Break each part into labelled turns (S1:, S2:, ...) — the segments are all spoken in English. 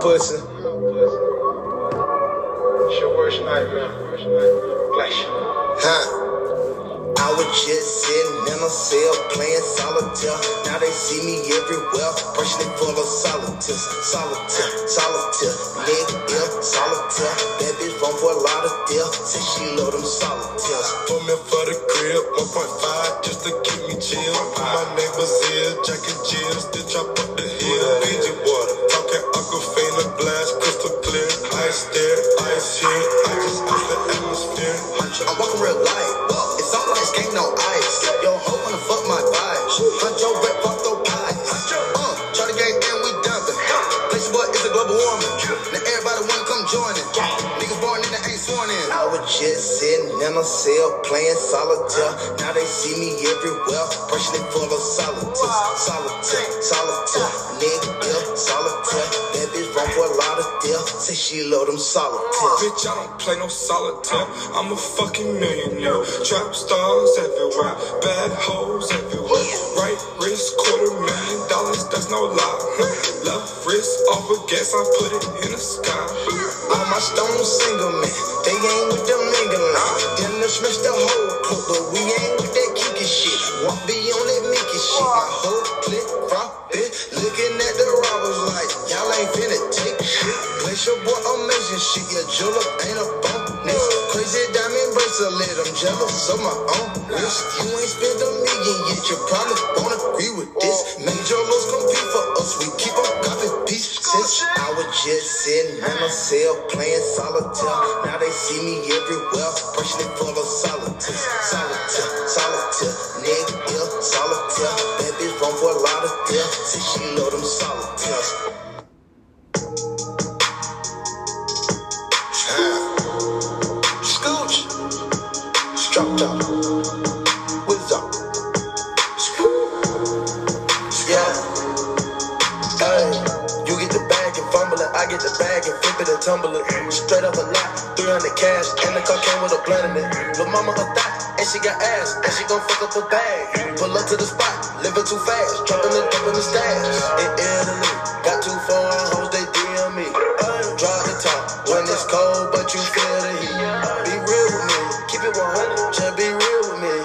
S1: pussy. It's your worst nightmare.
S2: Huh. I was just sitting in a cell playing solitaire. Now they see me everywhere, personally full of solitaires. solitaire, solitaire. Leg ill, solitaire. That bitch run for a lot of death. Say she love them solitaires.
S3: Put me for the crib, 1.5 just to keep me chill. My neighbors here, Jack and Jill, still chop up the hill. Fiji water, talking Aquafina glass, crystal clear. Ice there, ice here, I just ice the atmosphere.
S2: I'm walking real light. It's all like ain't no ice. Yo, in a cell playing solitaire. Now they see me everywhere. Personally full of solitaire. Solitaire, solitaire. Nigga solitaire. That bitch run for a lot of death. Say she love them solitaires.
S3: Bitch, I don't play no solitaire. I'm a fucking millionaire. Trap stars everywhere, bad hoes everywhere. Right wrist, quarter million dollars, that's no lie. Left wrist off of gas, I put it in the sky.
S2: All my stones single man, they ain't with them niggas. In the Smith the whole club, but we ain't with that kiki shit. Won't be on that Mickey shit. My whole click it, looking at the robbers like y'all ain't finna take shit. Place your boy, amazing shit. Your jeweler ain't a Crazy diamond bracelet, I'm jealous of my own wrist. You ain't spent a million yet, you probably won't agree with this. Major lows compete for us, we keep on copy pieces. I was just sitting in my cell playing solitaire. Now they see me everywhere, personally full of solitaire. Solitaire, solitaire, nigga solitaire. Bitch run for a lot of death. Say she love them solitaires. It. Straight up a lot, 300 cash, and the car came with a blunt in it. Lil' mama a thot, and she got ass, and she gon' fuck up a bag. Pull up to the spot, living too fast, dropping the dump in the stash. In Italy, got too far, hoes they DM me. Drive the top when it's cold, but you feel the heat. Be real with me, keep it 100, just be real with me.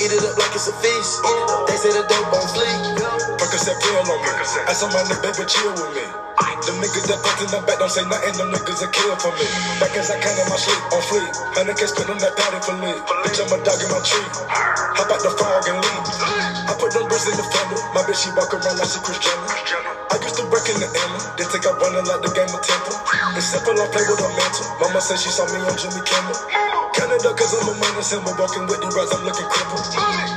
S2: Eat it up like it's a feast. They say the dope on fleek.
S3: Percocet pill on me. I saw my nigga, baby, chill with me. Them niggas that fucked in the back don't say nothing, them niggas a kill for me. Back as I can in my sleep, on fleek. Hundred K spit on that patty for me. Bitch, I'm a dog in my tree. Hop out the fog and leave. I put them bricks in the fender. My bitch, she walk around like she Cristiano. I used to work in the Emma. Then take out running like the game of Temple. It's simple, I play with a mantle. Mama said she saw me on Jimmy Kimmel. Canada, cause I'm a money symbol. Walking with the rise, I'm looking crippled.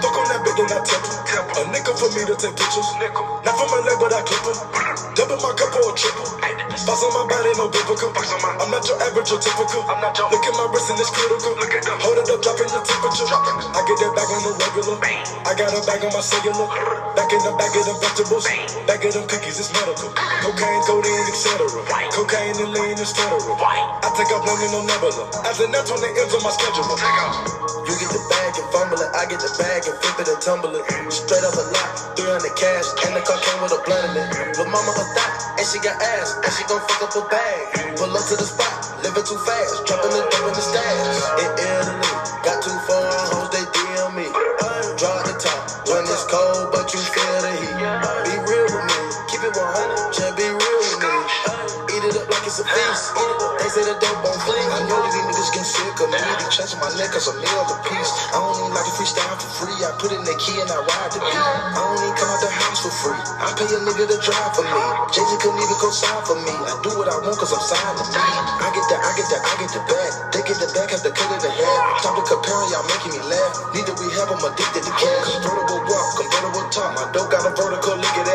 S3: Fuck on that bitch, then I temple. A nickel for me to take pictures. Not for my leg, but I clip 'em. My cup or a triple. Spots on my body, no biblical. I'm not your average or typical. Look at my wrist and it's critical. Look at them. Hold it up, dropping the temperature. I get that bag on the regular. I got a bag on my cellular. Back in the bag of the vegetables. Back of them cookies, it's medical. Cocaine, codeine, etc. Cocaine and lean is federal. I take up one in no nebula. As an that's on the ends of my schedule.
S2: You get the bag and fumble it, I get the bag and flip it and tumble it. Straight up a lot, 300 cash, and the car came with a blunt in it. Lil' mama a thot, and she got ass, and she gon' fuck up a bag. Pull up to the spot, living too fast, dropping the dope in the stash. In Italy, got too far, hoes they DM me. Draw the top when it's cold, but you feel the heat. Be real with me, keep it 100, just be real with me. Eat it up like it's a feast. The dope on. I know these niggas getting sick of me. They chasing my neck cause a meal a piece. I don't even like to freestyle for free. I put in the key and I ride the beat. I don't even come out the house for free. I pay a nigga to drive for me. Jay-Z couldn't even co-sign for me. I do what I want cause I'm signed to me. I get the, I get the, I get the bag. They get the back, have to cut it in half. Stop the comparing, y'all making me laugh. Need to rehab, I'm addicted to cash. Convertible walk, convertible talk. My dope got a vertical, look at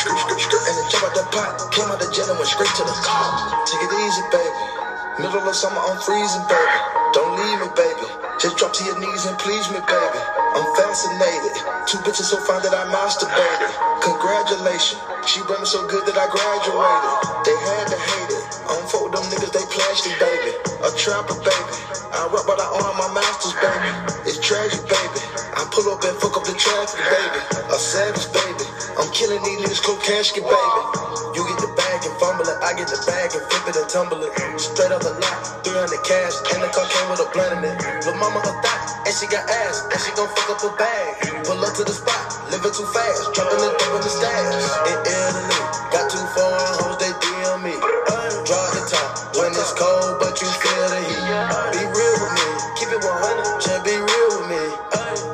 S2: skirt, skirt, and then jump out the pot. Came out the went straight to the car. Take it easy, baby. Middle of summer, I'm freezing, baby. Don't leave me, baby. Just drop to your knees and please me, baby. I'm fascinated. Two bitches so fine that I masturbated. Congratulations. She brought me so good that I graduated. They had to hate it. I'm 40 with them niggas, they plastic, baby. A trapper, baby. I rap, but I own my masters, baby. It's tragic, baby. I pull up and fuck up the traffic, baby. A savage, baby. I'm killing these niggas, cold casket, baby. You get the bag and fumble it, I get the bag and flip it and tumble it. Straight up the lot, 300 cash, and the car came with a blunt in it. Lil' mama a thot, and she got ass, and she gon' fuck up a bag. Pull up to the spot, living too fast, dropping the dope in the stash. In Italy, got too far, hoes it's cold, but you feel the heat. Be real with me, keep it 100, just be real with me.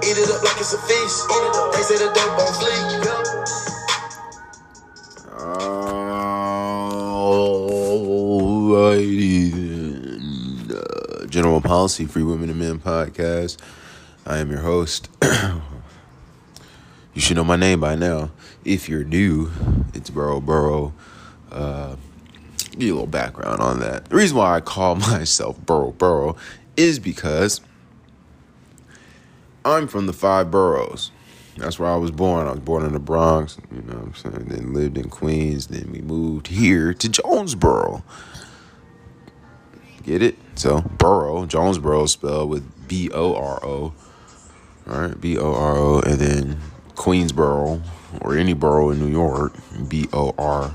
S2: Eat it up like it's a feast. They say the dope on fleek.
S4: Alrighty. General Policy Free Women and Men podcast. I am your host. you should know my name by now. If you're new, it's Burrow Burrow. Uh, give you a little background on that. The reason why I call myself Burrow Burrow is because I'm from the five boroughs. That's where I was born. I was born in the Bronx, you know what I'm saying? Then lived in Queens. Then we moved here to Jonesboro. Get it? So, borough, Jonesboro spelled with B O R O. All right, B O R O. And then Queensboro, or any borough in New York, B O R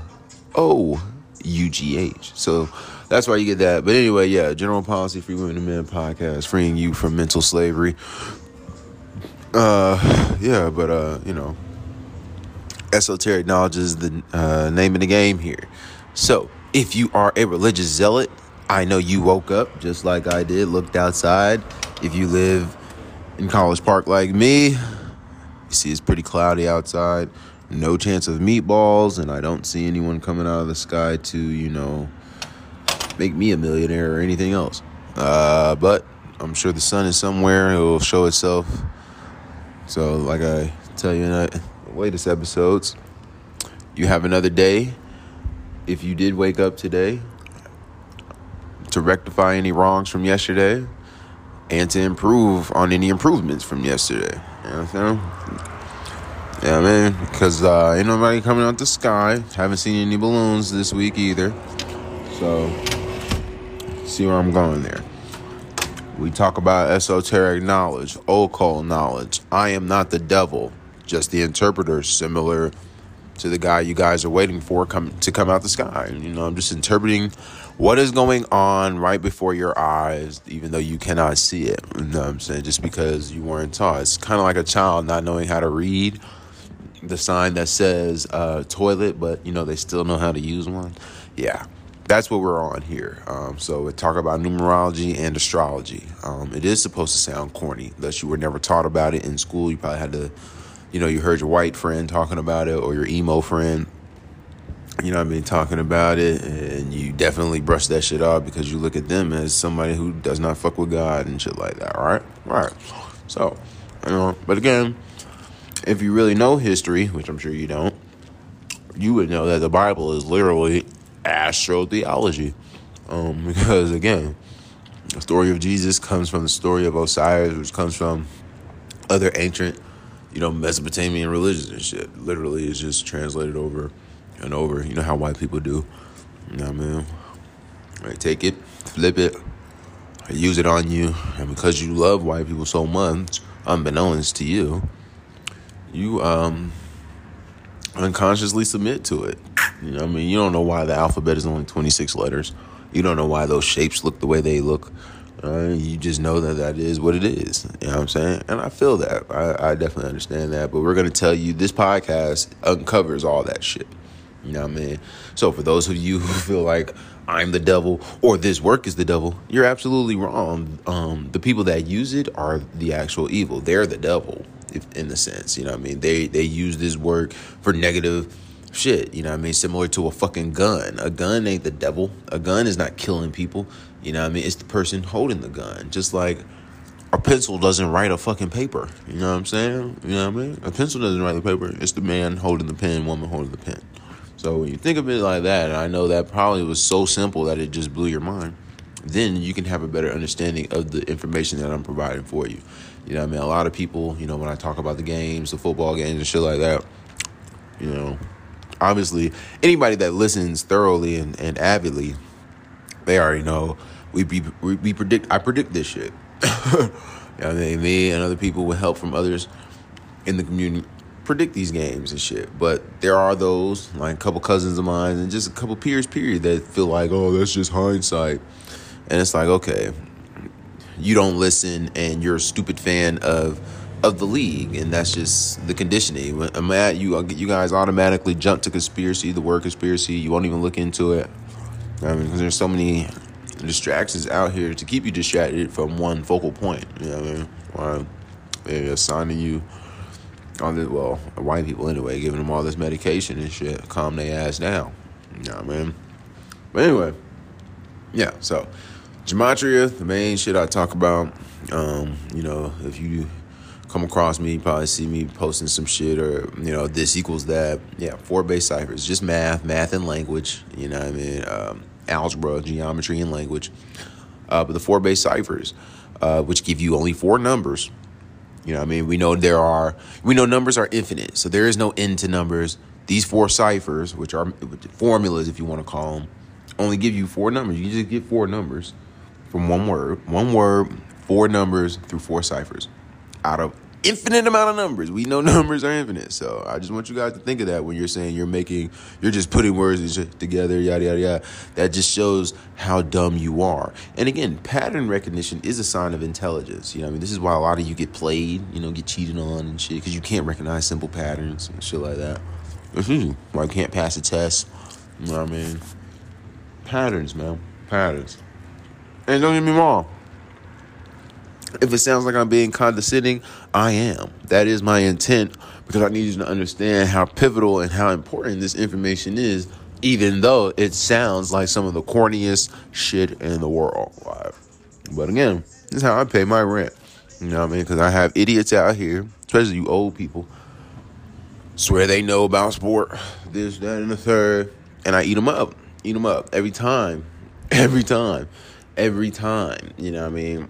S4: O U G H. So, that's why you get that. But anyway, yeah, General Policy Free Women and Men podcast, freeing you from mental slavery. Uh, yeah, but uh, you know, esoteric knowledge is the uh, name of the game here. So, if you are a religious zealot, I know you woke up just like I did, looked outside. If you live in College Park like me, you see it's pretty cloudy outside. No chance of meatballs, and I don't see anyone coming out of the sky to, you know, make me a millionaire or anything else. Uh, but I'm sure the sun is somewhere. It will show itself. So, like I tell you in the latest episodes, you have another day. If you did wake up today, to rectify any wrongs from yesterday and to improve on any improvements from yesterday. You know Yeah, man, because uh, ain't nobody coming out the sky. Haven't seen any balloons this week either. So, see where I'm going there. We talk about esoteric knowledge, occult knowledge. I am not the devil, just the interpreter, similar to the guy you guys are waiting for come to come out the sky. You know, I'm just interpreting what is going on right before your eyes, even though you cannot see it. You know what I'm saying? Just because you weren't taught. It's kind of like a child not knowing how to read the sign that says uh, toilet, but you know they still know how to use one. Yeah, that's what we're on here. Um, so we talk about numerology and astrology. Um, it is supposed to sound corny, unless you were never taught about it in school. You probably had to, you know, you heard your white friend talking about it or your emo friend. You know what I mean, talking about it, and you definitely brush that shit off because you look at them as somebody who does not fuck with God and shit like that, right? Right. So, you know, but again, if you really know history, which I'm sure you don't, you would know that the Bible is literally astrotheology. Um, because again, the story of Jesus comes from the story of Osiris, which comes from other ancient, you know, Mesopotamian religions and shit. Literally, it's just translated over and over. You know how white people do. You know what I mean? Right, take it, flip it, I use it on you, and because you love white people so much, unbeknownst to you, you um unconsciously submit to it. You know, I mean, you don't know why the alphabet is only 26 letters. You don't know why those shapes look the way they look. Uh, you just know that that is what it is. You know what I'm saying? And I feel that. I, I definitely understand that. But we're going to tell you this podcast uncovers all that shit. You know what I mean? So for those of you who feel like I'm the devil or this work is the devil, you're absolutely wrong. Um, the people that use it are the actual evil. They're the devil, in the sense. You know what I mean? They they use this work for negative shit. You know what I mean? Similar to a fucking gun. A gun ain't the devil. A gun is not killing people. You know what I mean? It's the person holding the gun. Just like a pencil doesn't write a fucking paper. You know what I'm saying? You know what I mean? A pencil doesn't write the paper. It's the man holding the pen, woman holding the pen. So when you think of it like that, and I know that probably was so simple that it just blew your mind, then you can have a better understanding of the information that I'm providing for you. You know what I mean? A lot of people, you know, when I talk about the games, the football games and shit like that, you know, obviously anybody that listens thoroughly and, and avidly They already know. We be we, we predict. I predict this shit. you know I mean, me and other people with help from others in the community predict these games and shit. But there are those, like a couple cousins of mine and just a couple peers, period, that feel like, oh, that's just hindsight. And it's like, okay, you don't listen and you're a stupid fan of of the league, and that's just the conditioning. I'm at you, uh, you guys automatically jump to conspiracy, the word conspiracy. You won't even look into it. I mean, there's so many distractions out here to keep you distracted from one focal point. You know what I mean? They're assigning you well, white people anyway, giving them all this medication and shit, calm their ass down. You know what I mean? But anyway, yeah, so gematria, the main shit I talk about. Um, you know, if you come across me, you probably see me posting some shit or, you know, this equals that. Yeah, four base ciphers, just math, math and language, you know what I mean? Um, algebra, geometry, and language. Uh, but the four base ciphers, uh, which give you only four numbers. You know, I mean, we know there are, we know numbers are infinite, so there is no end to numbers. These four ciphers, which are formulas, if you want to call them, only give you four numbers. You just get four numbers from one word, one word, four numbers through four ciphers out of infinite amount of numbers. We know numbers are infinite. So I just want you guys to think of that when you're saying you're making, you're just putting words together, yada, yada, yada. That just shows how dumb you are. And again, pattern recognition is a sign of intelligence. You know, I mean, this is why a lot of you get played, you know, get cheated on and shit, because you can't recognize simple patterns and shit like that. Why you can't pass a test. You know what I mean? Patterns, man. Patterns. And don't get me wrong if it sounds like I'm being condescending, I am. That is my intent because I need you to understand how pivotal and how important this information is, even though it sounds like some of the corniest shit in the world. But again, this is how I pay my rent. You know what I mean? Because I have idiots out here, especially you old people, swear they know about sport, this, that, and the third, and I eat them up. Eat them up every time. Every time. Every time. You know what I mean?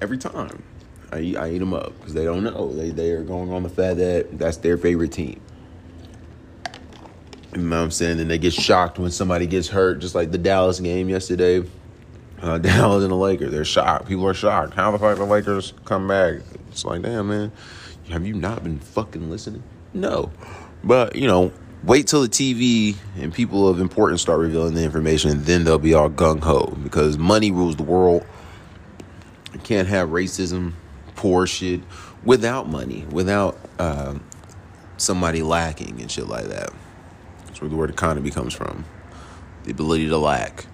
S4: every time. I eat, I eat them up because they don't know. They they are going on the fact that that's their favorite team. You know what I'm saying? And they get shocked when somebody gets hurt, just like the Dallas game yesterday. Uh, Dallas and the Lakers, they're shocked. People are shocked. How the fuck the Lakers come back? It's like, damn, man, have you not been fucking listening? No, but you know, wait till the TV and people of importance start revealing the information, and then they'll be all gung ho because money rules the world You can't have racism, poor shit without money, without uh, somebody lacking and shit like that. That's where the word economy comes from. The ability to lack.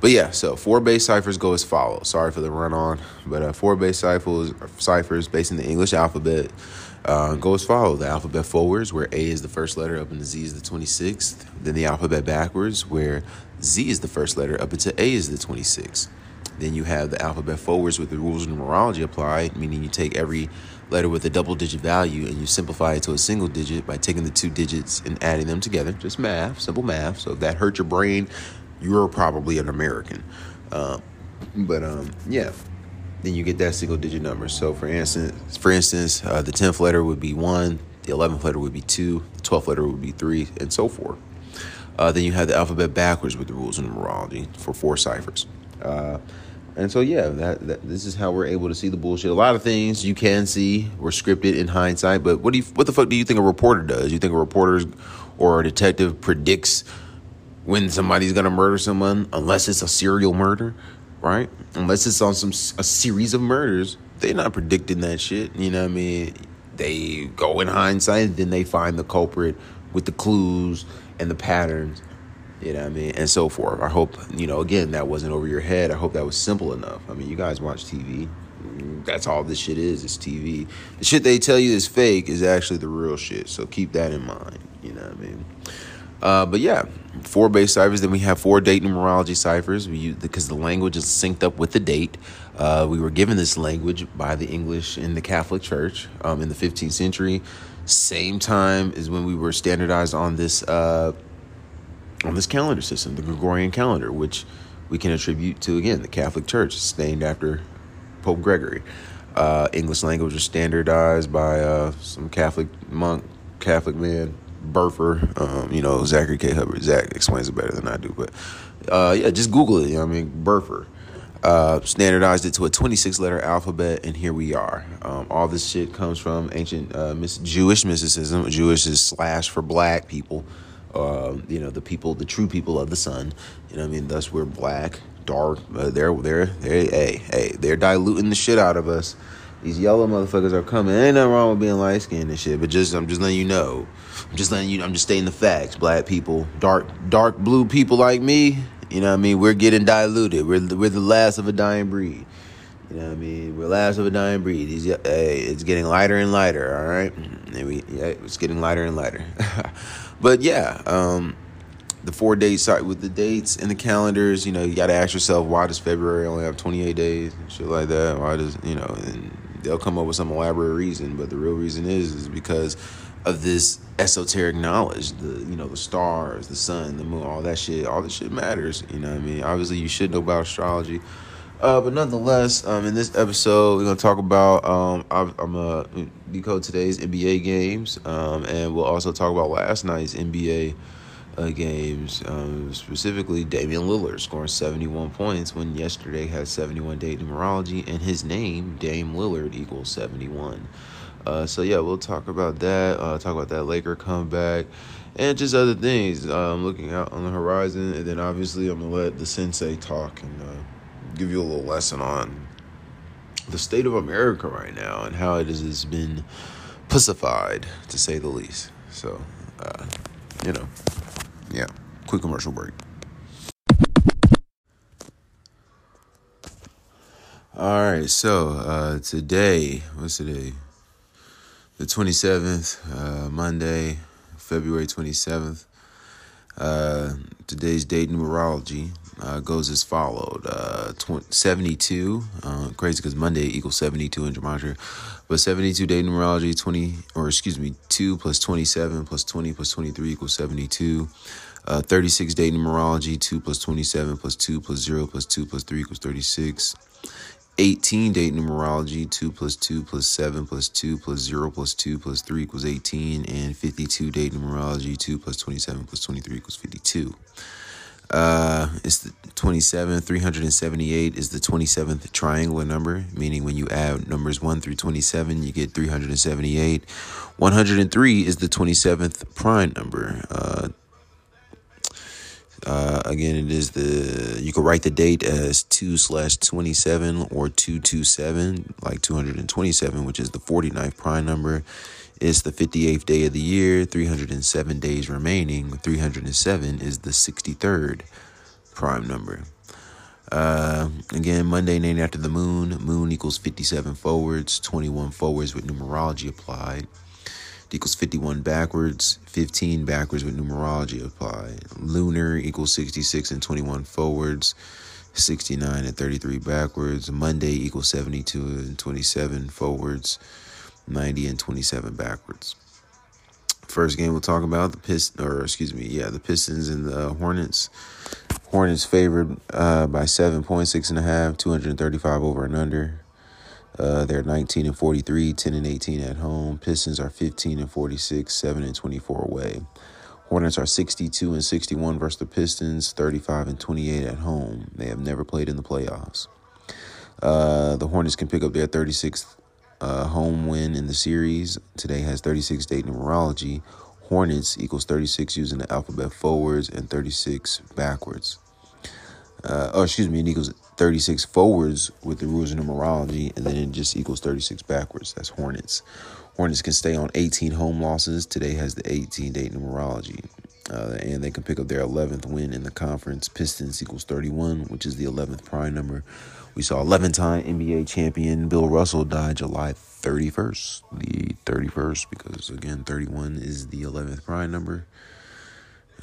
S4: But yeah, so four base ciphers go as follows. Sorry for the run on, but uh, four base ciphers, ciphers based in the English alphabet uh, go as follows. The alphabet forwards, where A is the first letter up into Z is the 26th. Then the alphabet backwards, where Z is the first letter up into A is the 26th. Then you have the alphabet forwards with the rules of numerology applied, meaning you take every letter with a double digit value and you simplify it to a single digit by taking the two digits and adding them together. Just math, simple math. So if that hurt your brain, you're probably an American. Uh, but um, yeah, then you get that single digit number. So for instance, for instance, uh, the tenth letter would be one, the eleventh letter would be two, the twelfth letter would be three, and so forth. Uh, then you have the alphabet backwards with the rules of numerology for four ciphers. Uh, and so, yeah, that, that, this is how we're able to see the bullshit. A lot of things you can see were scripted in hindsight, but what do you, what the fuck do you think a reporter does? You think a reporter or a detective predicts when somebody's gonna murder someone, unless it's a serial murder, right? Unless it's on some a series of murders, they're not predicting that shit. You know what I mean? They go in hindsight, and then they find the culprit with the clues and the patterns you know what I mean, and so forth. I hope, you know, again, that wasn't over your head. I hope that was simple enough. I mean, you guys watch TV. That's all this shit is, It's TV. The shit they tell you is fake is actually the real shit. So keep that in mind. You know what I mean? Uh, but yeah, four base ciphers. Then we have four date numerology ciphers. We use, because the language is synced up with the date. Uh, we were given this language by the English in the Catholic Church um, in the 15th century. Same time is when we were standardized on this uh, on this calendar system, the Gregorian calendar, which we can attribute to, again, the Catholic Church. It's named after Pope Gregory. Uh, English language was standardized by uh, some Catholic monk, Catholic man Burfer. Um, you know, Zachary K. Hubbard. Zach explains it better than I do, but uh, yeah, just Google it. You know I mean, Burfer. Uh, standardized it to a 26 letter alphabet, and here we are. Um, all this shit comes from ancient uh, mis- Jewish mysticism. Jewish is slash for black people. Uh, you know, the people, the true people of the sun. You know I mean? Thus, we're black, dark. Uh, they're, they're, they're, hey, hey, they're diluting the shit out of us. These yellow motherfuckers are coming. Ain't nothing wrong with being light skinned and shit, but just, I'm just letting you know. I'm just letting you, I'm just stating the facts. Black people, dark, dark blue people like me, you know what I mean? We're getting diluted. We're the, we're the last of a dying breed. You know what I mean? We're last of a dying breed. He's, hey, it's getting lighter and lighter. All right, and we, yeah, it's getting lighter and lighter. but yeah, um, the four dates with the dates and the calendars. You know, you got to ask yourself why does February only have 28 days and shit like that? Why does you know? And they'll come up with some elaborate reason, but the real reason is is because of this esoteric knowledge the you know the stars the sun the moon all that shit all that shit matters you know what i mean? Obviously you should know about astrology. Uh, but nonetheless um, in this episode we're going to talk about um, i'm going to decode today's nba games um, and we'll also talk about last night's nba uh, games um, specifically damian lillard scoring 71 points when yesterday had 71 date numerology and his name dame lillard equals 71 uh, so yeah, we'll talk about that. Uh, talk about that Laker comeback, and just other things. Um, looking out on the horizon, and then obviously I'm gonna let the sensei talk and uh, give you a little lesson on the state of America right now and how it has been pussified, to say the least. So, uh, you know, yeah. Quick commercial break. All right, so uh, today, what's today? The 27th, uh, Monday, February 27th. Uh, today's date numerology uh, goes as followed uh, 20, 72, uh, crazy because Monday equals 72 in gematria, but 72 date numerology, 20, or excuse me, 2 plus 27 plus 20 plus 23 equals 72. Uh, 36 date numerology, 2 plus 27 plus 2 plus 0 plus 2 plus 3 equals 36. 18 date numerology 2 plus 2 plus 7 plus 2 plus 0 plus 2 plus 3 equals 18 and 52 date numerology 2 plus 27 plus 23 equals 52 uh it's the 27 378 is the 27th triangular number meaning when you add numbers 1 through 27 you get 378 103 is the 27th prime number uh uh, again, it is the you can write the date as two slash twenty seven or two two seven, like two hundred and twenty seven, which is the 49th prime number. It's the fifty eighth day of the year, three hundred and seven days remaining. Three hundred and seven is the sixty third prime number. Uh, again, Monday named after the moon. Moon equals 57 forwards, 21 forwards with numerology applied equals 51 backwards, 15 backwards with numerology applied. Lunar equals 66 and 21 forwards, 69 and 33 backwards. Monday equals 72 and 27 forwards, 90 and 27 backwards. First game we'll talk about the Pist or excuse me, yeah, the Pistons and the Hornets. Hornets favored uh, by seven point six and a half, 235 over and under. Uh, they're 19 and 43, 10 and 18 at home. Pistons are 15 and 46, 7 and 24 away. Hornets are 62 and 61 versus the Pistons, 35 and 28 at home. They have never played in the playoffs. Uh, the Hornets can pick up their 36th uh, home win in the series. Today has 36 date numerology. Hornets equals 36 using the alphabet forwards and 36 backwards. Uh, oh, excuse me, it equals 36 forwards with the rules of numerology, and then it just equals 36 backwards. That's Hornets. Hornets can stay on 18 home losses. Today has the 18 date numerology. Uh, and they can pick up their 11th win in the conference. Pistons equals 31, which is the 11th prime number. We saw 11 time NBA champion Bill Russell die July 31st. The 31st, because again, 31 is the 11th prime number.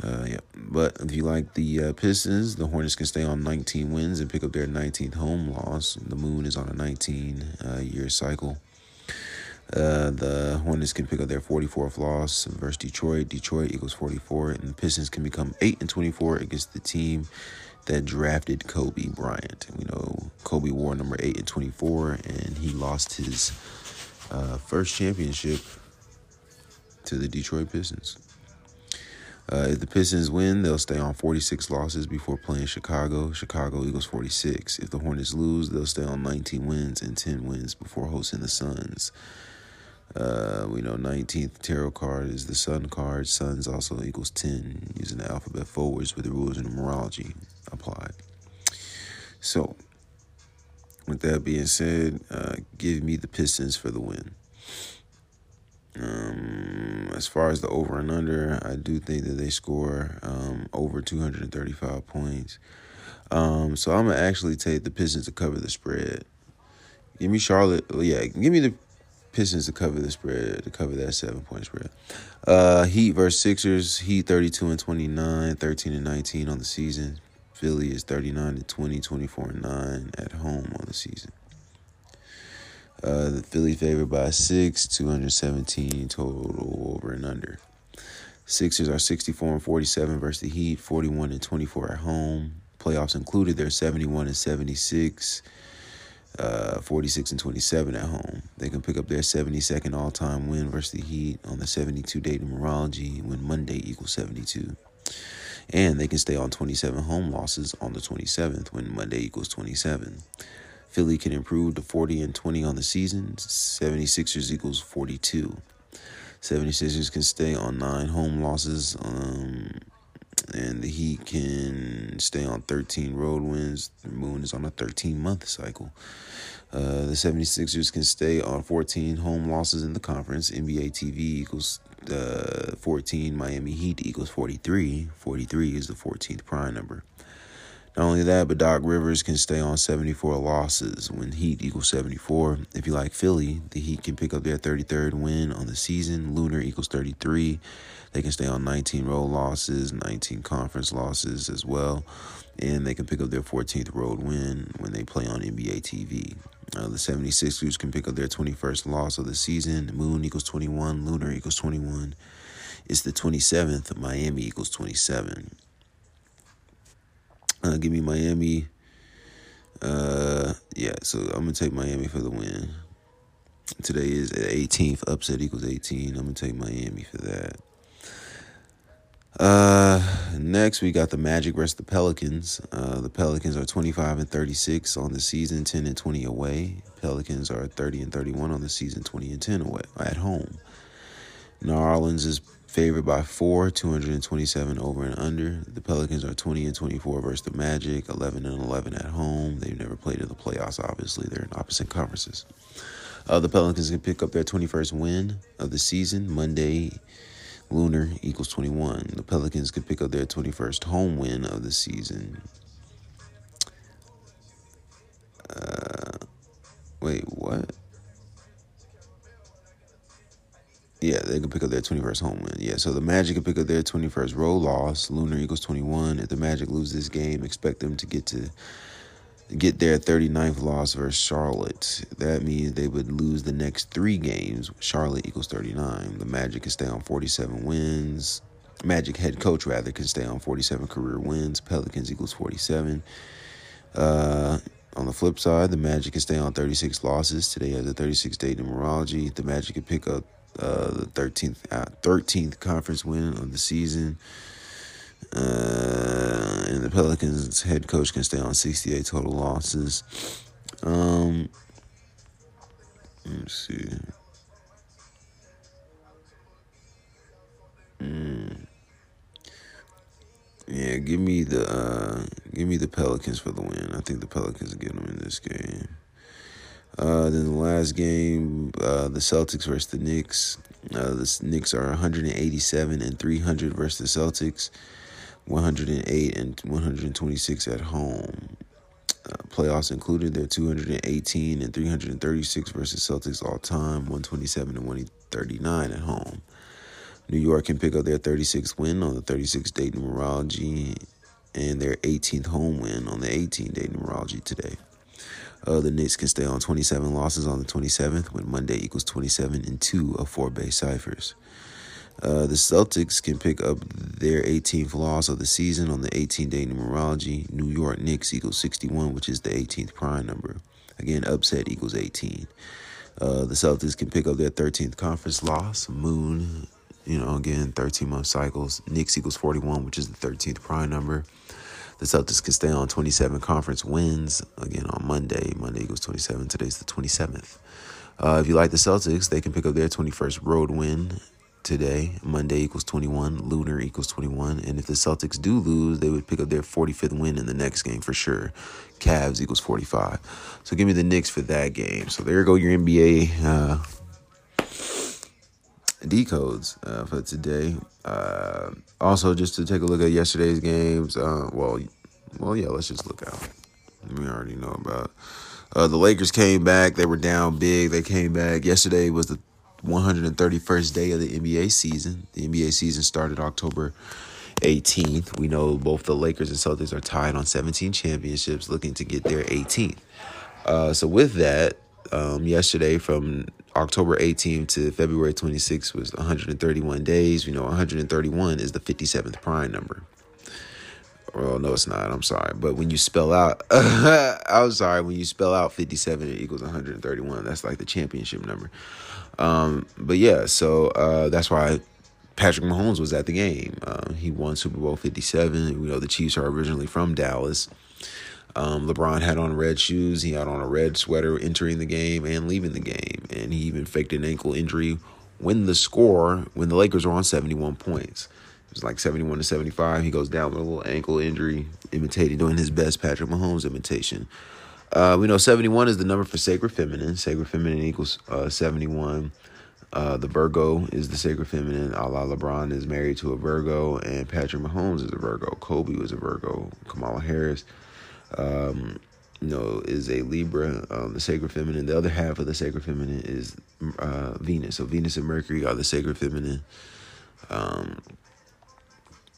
S4: Uh, yeah, but if you like the uh, Pistons, the Hornets can stay on 19 wins and pick up their 19th home loss. The Moon is on a 19 uh, year cycle. Uh, the Hornets can pick up their 44th loss versus Detroit. Detroit equals 44, and the Pistons can become 8 and 24 against the team that drafted Kobe Bryant. We know Kobe wore number 8 and 24, and he lost his uh, first championship to the Detroit Pistons. Uh, if the Pistons win, they'll stay on 46 losses before playing Chicago. Chicago Eagles 46. If the Hornets lose, they'll stay on 19 wins and 10 wins before hosting the Suns. Uh, we know 19th tarot card is the Sun card. Suns also equals 10 using the alphabet forwards with the rules of numerology applied. So, with that being said, uh, give me the Pistons for the win. Um, as far as the over and under, I do think that they score um, over 235 points. Um, so I'm gonna actually take the Pistons to cover the spread. Give me Charlotte. Yeah, give me the Pistons to cover the spread, to cover that seven point spread. Uh, Heat versus Sixers. Heat 32 and 29, 13 and 19 on the season. Philly is 39 and 20, 24 and 9 at home on the season. Uh, the Philly favored by six, 217 total over and under. Sixers are 64 and 47 versus the Heat, 41 and 24 at home. Playoffs included, they're 71 and 76, uh, 46 and 27 at home. They can pick up their 72nd all time win versus the Heat on the 72 day numerology when Monday equals 72. And they can stay on 27 home losses on the 27th when Monday equals 27. Philly can improve to 40 and 20 on the season. 76ers equals 42. 76ers can stay on nine home losses. Um, and the Heat can stay on 13 road wins. The Moon is on a 13 month cycle. Uh, the 76ers can stay on 14 home losses in the conference. NBA TV equals uh, 14. Miami Heat equals 43. 43 is the 14th prime number. Not only that, but Doc Rivers can stay on 74 losses when Heat equals 74. If you like Philly, the Heat can pick up their 33rd win on the season. Lunar equals 33. They can stay on 19 road losses, 19 conference losses as well. And they can pick up their 14th road win when they play on NBA TV. Uh, the 76ers can pick up their 21st loss of the season. Moon equals 21. Lunar equals 21. It's the 27th. Miami equals 27. Uh, give me Miami. Uh, yeah, so I'm gonna take Miami for the win. Today is 18th. Upset equals 18. I'm gonna take Miami for that. Uh, next we got the Magic versus the Pelicans. Uh, the Pelicans are 25 and 36 on the season, 10 and 20 away. Pelicans are 30 and 31 on the season, 20 and 10 away at home. New Orleans is favored by four, 227 over and under. The Pelicans are 20 and 24 versus the Magic, 11 and 11 at home. They've never played in the playoffs, obviously. They're in opposite conferences. Uh, the Pelicans can pick up their 21st win of the season Monday. Lunar equals 21. The Pelicans could pick up their 21st home win of the season. Uh, wait, what? Yeah, they can pick up their 21st home win. Yeah, so the Magic can pick up their 21st road loss. Lunar equals 21. If the Magic lose this game, expect them to get to get their 39th loss versus Charlotte. That means they would lose the next three games. Charlotte equals 39. The Magic can stay on 47 wins. Magic head coach, rather, can stay on 47 career wins. Pelicans equals 47. Uh, on the flip side, the Magic can stay on 36 losses. Today has a 36 day numerology. The Magic can pick up uh, the 13th uh, 13th conference win of the season. Uh, and the Pelicans head coach can stay on 68 total losses. Um, let's see. Mm. Yeah, give me the uh, give me the Pelicans for the win. I think the Pelicans get them in this game. Uh, then the last game, uh, the Celtics versus the Knicks. Uh, the Knicks are 187 and 300 versus the Celtics, 108 and 126 at home. Uh, playoffs included, they're 218 and 336 versus Celtics all time, 127 and 139 at home. New York can pick up their 36th win on the 36th day numerology and their 18th home win on the 18 day numerology today. Uh, the Knicks can stay on 27 losses on the 27th when Monday equals 27 and 2 of four base ciphers. Uh, the Celtics can pick up their 18th loss of the season on the 18 day numerology. New York Knicks equals 61, which is the 18th prime number. Again, upset equals 18. Uh, the Celtics can pick up their 13th conference loss. Moon You know, again, 13 month cycles. Knicks equals 41, which is the 13th prime number. The Celtics can stay on 27 conference wins again on Monday. Monday equals 27. Today's the 27th. Uh, if you like the Celtics, they can pick up their 21st road win today. Monday equals 21. Lunar equals 21. And if the Celtics do lose, they would pick up their 45th win in the next game for sure. Cavs equals 45. So give me the Knicks for that game. So there go your NBA uh, decodes uh, for today. Uh, also, just to take a look at yesterday's games. Uh, well, well, yeah. Let's just look out. We already know about. Uh, the Lakers came back. They were down big. They came back. Yesterday was the 131st day of the NBA season. The NBA season started October 18th. We know both the Lakers and Celtics are tied on 17 championships, looking to get their 18th. Uh, so with that, um, yesterday from October 18th to February 26th was 131 days. You know, 131 is the 57th prime number. Well, no, it's not. I'm sorry. But when you spell out, I'm sorry, when you spell out 57, it equals 131. That's like the championship number. Um, but yeah, so uh, that's why Patrick Mahomes was at the game. Uh, he won Super Bowl 57. You know, the Chiefs are originally from Dallas. Um, LeBron had on red shoes. He had on a red sweater entering the game and leaving the game. And he even faked an ankle injury when the score, when the Lakers were on 71 points. It was like 71 to 75. He goes down with a little ankle injury, imitating, doing his best Patrick Mahomes imitation. Uh, we know 71 is the number for sacred feminine. Sacred feminine equals uh, 71. Uh, the Virgo is the sacred feminine. A la LeBron is married to a Virgo, and Patrick Mahomes is a Virgo. Kobe was a Virgo. Kamala Harris um, you know, is a Libra, um, the sacred feminine. The other half of the sacred feminine is uh, Venus. So Venus and Mercury are the sacred feminine. Um,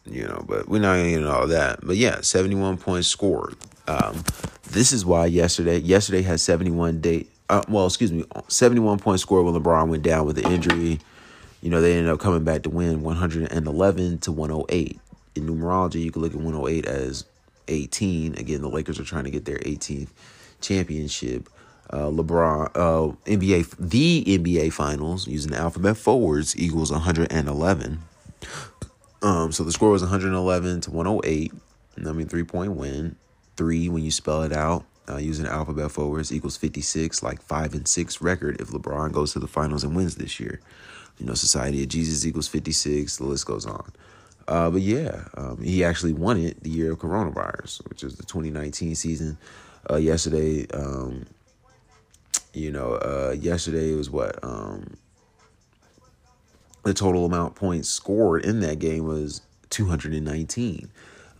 S4: you know, but we're not getting all that. But yeah, 71 points scored. Um, this is why yesterday, yesterday had 71 date. Uh, well, excuse me, 71 points scored when LeBron went down with the injury. You know, they ended up coming back to win 111 to 108. In numerology, you can look at 108 as 18. Again, the Lakers are trying to get their 18th championship. Uh, LeBron, uh, NBA, the NBA Finals using the alphabet forwards equals 111. Um, so the score was 111 to 108. I mean, three point win. Three when you spell it out uh, using alphabet forwards equals 56, like five and six record if LeBron goes to the finals and wins this year. You know, Society of Jesus equals 56. The list goes on. Uh, but yeah, um, he actually won it the year of coronavirus, which is the 2019 season. Uh, yesterday, um, you know, uh, yesterday was what um, the total amount points scored in that game was 219.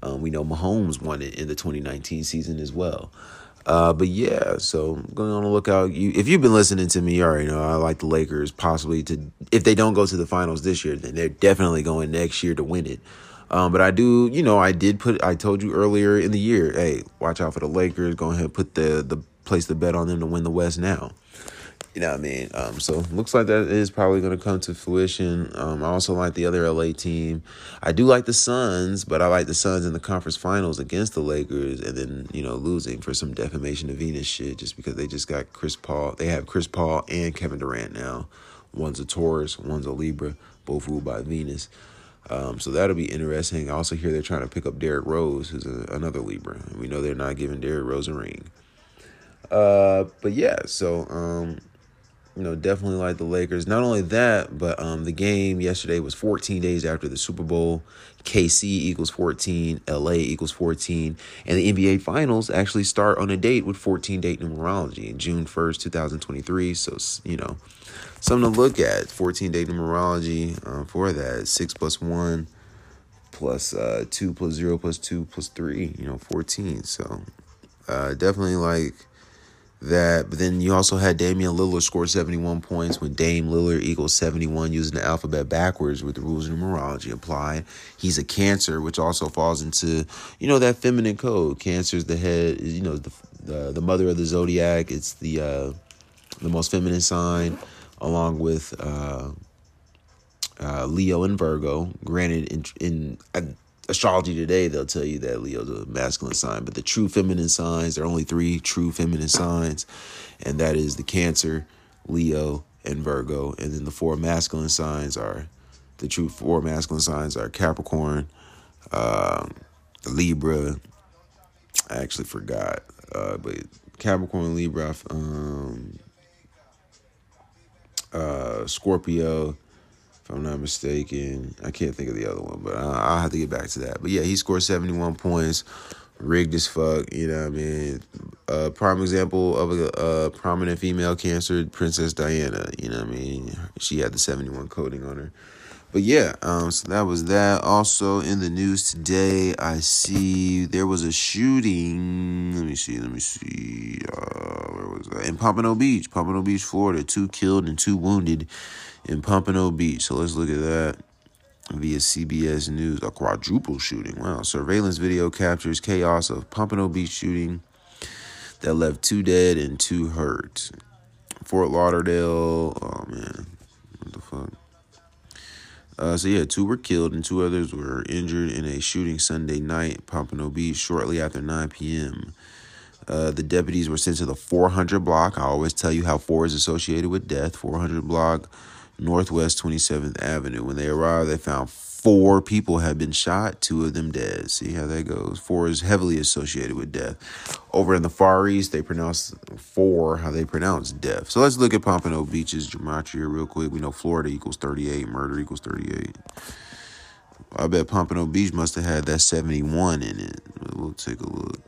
S4: Um, we know Mahomes won it in the 2019 season as well. Uh, but yeah, so going on the lookout. You, if you've been listening to me, you already know I like the Lakers possibly to. If they don't go to the finals this year, then they're definitely going next year to win it. Um, but I do, you know, I did put. I told you earlier in the year, hey, watch out for the Lakers. Go ahead, and put the the place the bet on them to win the West now. You know what I mean? Um, so looks like that is probably going to come to fruition. Um, I also like the other LA team. I do like the Suns, but I like the Suns in the conference finals against the Lakers, and then you know losing for some defamation of Venus shit, just because they just got Chris Paul. They have Chris Paul and Kevin Durant now. One's a Taurus, one's a Libra, both ruled by Venus. Um, so that'll be interesting. I also hear they're trying to pick up Derrick Rose, who's a, another Libra. We know they're not giving Derrick Rose a ring. Uh, but yeah, so um, you know, definitely like the Lakers. Not only that, but um, the game yesterday was 14 days after the Super Bowl. KC equals 14, LA equals 14, and the NBA Finals actually start on a date with 14 date numerology in June 1st, 2023. So, you know, something to look at. 14 date numerology uh, for that. 6 plus 1 plus, uh, 2 plus 0 plus 2 plus 3, you know, 14. So, uh, definitely like that. But then you also had Damian Lillard score 71 points when Dame Lillard equals 71 using the alphabet backwards with the rules of numerology applied. He's a Cancer, which also falls into, you know, that feminine code. Cancer is the head, you know, the, the, the mother of the zodiac. It's the, uh, the most feminine sign, along with uh, uh, Leo and Virgo. Granted, in, in astrology today, they'll tell you that Leo's a masculine sign, but the true feminine signs, there are only three true feminine signs, and that is the Cancer, Leo, and Virgo. And then the four masculine signs are The true four masculine signs are Capricorn, um, Libra. I actually forgot, uh, but Capricorn, Libra, um, uh, Scorpio, if I'm not mistaken. I can't think of the other one, but I'll, have to get back to that. But yeah, he scored 71 points, rigged as fuck. You know what I mean? A prime example of a, a prominent female cancer, Princess Diana. You know what I mean? She had the 71 coding on her. But yeah, um, so that was that. Also in the news today, I see there was a shooting. Let me see. Let me see. Uh, where was that? In Pompano Beach, Pompano Beach, Florida. Two killed and two wounded in Pompano Beach. So let's look at that via CBS News. A quadruple shooting. Wow. Surveillance video captures chaos of Pompano Beach shooting that left two dead and two hurt. Fort Lauderdale. Oh man, what the fuck? Uh, so yeah, two were killed and two others were injured in a shooting Sunday night, Pompano Beach, shortly after 9 p.m. Uh, the deputies were sent to the 400 block. I always tell you how four is associated with death. 400 block, Northwest 27th Avenue. When they arrived, they found four people had been shot, two of them dead. See how that goes. Four is heavily associated with death. Over in the Far East, they pronounce four how they pronounce death. So let's look at Pompano Beach's gematria real quick. We know Florida equals 38, murder equals 38. I bet Pompano Beach must have had that 71 in it. We'll take a look.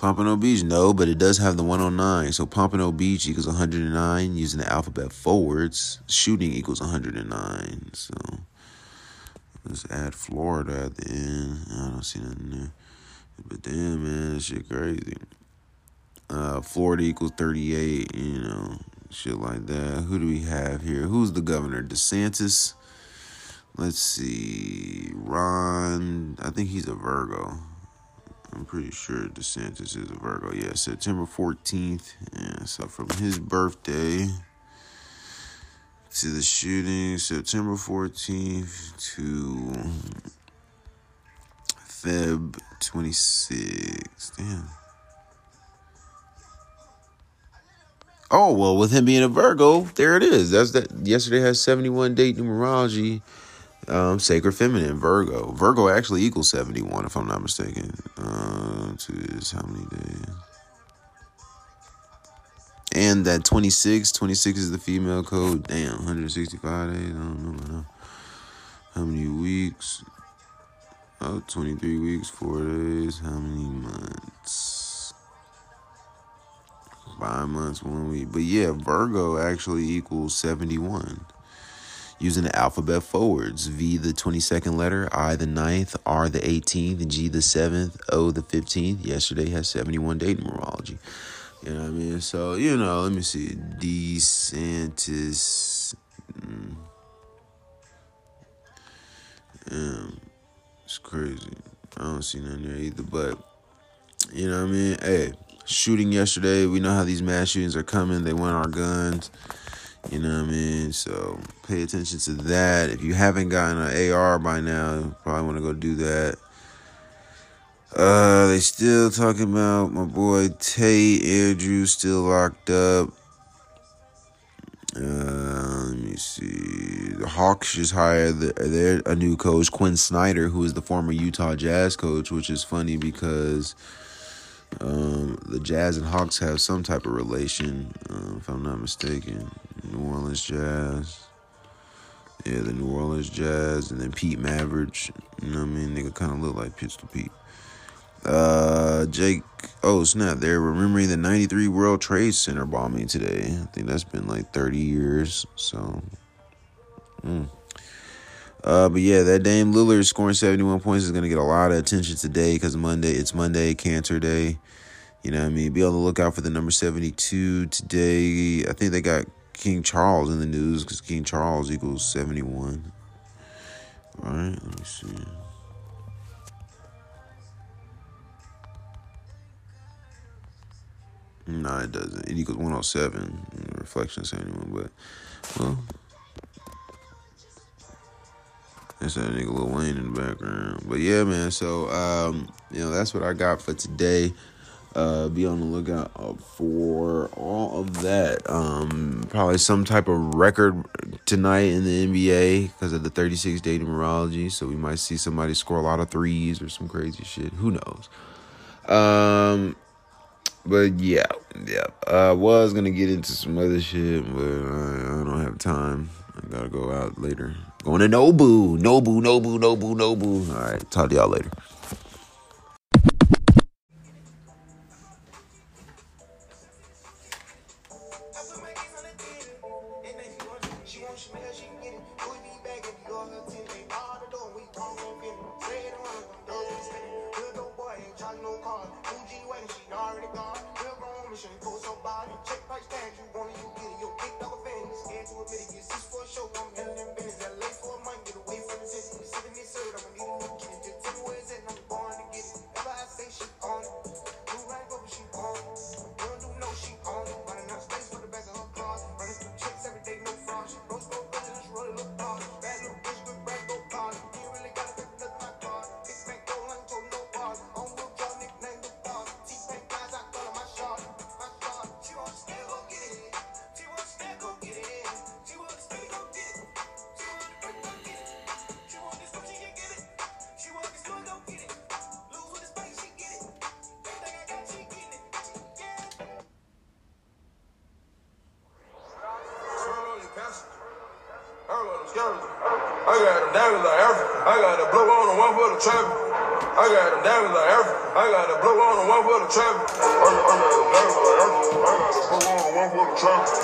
S4: Pompano Beach, no, but it does have the 109. So Pompano Beach equals 109 using the alphabet forwards. Shooting equals 109. So let's add Florida at the end. I don't see nothing there. But damn, man, that shit crazy. Uh, Florida equals 38, you know, shit like that. Who do we have here? Who's the governor? DeSantis. Let's see. Ron, I think he's a Virgo. I'm pretty sure DeSantis is a Virgo. Yeah, September 14th. Yeah, so from his birthday to the shooting, September 14th to Feb 26th. Damn. Oh, well, with him being a Virgo, there it is. That's that. Yesterday has 71 date numerology. Um, sacred feminine, Virgo. Virgo actually equals 71, if I'm not mistaken. Uh, to is how many days? And that 26, 26 is the female code. Damn, 165 days. I don't know how many weeks. Oh, 23 weeks, four days. How many months? Five months, one week. But yeah, Virgo actually equals 71 using the alphabet forwards V the 22nd letter, I the 9th, R the 18th, G the 7th, O the 15th. Yesterday has 71 date numerology. You know what I mean? So, you know, let me see. DeSantis. Mm, um, it's crazy. I don't see nothing there either. But, you know what I mean? Hey, shooting yesterday. We know how these mass shootings are coming. They want our guns. You know what I mean? So pay attention to that. If you haven't gotten an AR by now, probably want to go do that. Uh, they still talking about my boy Tay Andrew still locked up. Uh, let me see. The Hawks just hired the, their a new coach, Quin Snyder, who is the former Utah Jazz coach, which is funny because um, the Jazz and Hawks have some type of relation, uh, if I'm not mistaken. New Orleans Jazz. Yeah, the New Orleans Jazz, and then Pete Maravich. You know what I mean? Nigga kind of look like Pistol Pete. Uh, Jake. Oh snap! They're remembering the '93 World Trade Center bombing today. I think that's been like 30 years. So. Mm. Uh, but yeah, that Dame Lillard scoring 71 points is gonna get a lot of attention today because Monday it's Monday Cancer Day. You know what I mean? Be on the lookout for the number 72 today. I think they got King Charles in the news because King Charles equals 71. All right, let me see. No, it doesn't. It equals 107. Reflection 71, but, well. That's that nigga Lil Wayne in the background. But yeah, man. So um, you know, that's what I got for today. Uh, be on the lookout for all of that. Um, probably some type of record tonight in the NBA because of the 36 day numerology. So we might see somebody score a lot of threes or some crazy shit. Who knows? Um, but yeah, yeah. I was gonna get into some other shit, but I, I don't have time. I gotta go out later. Going to Nobu. Nobu, Nobu, Nobu, Nobu. All right. Talk to y'all later.
S1: Donald Trump.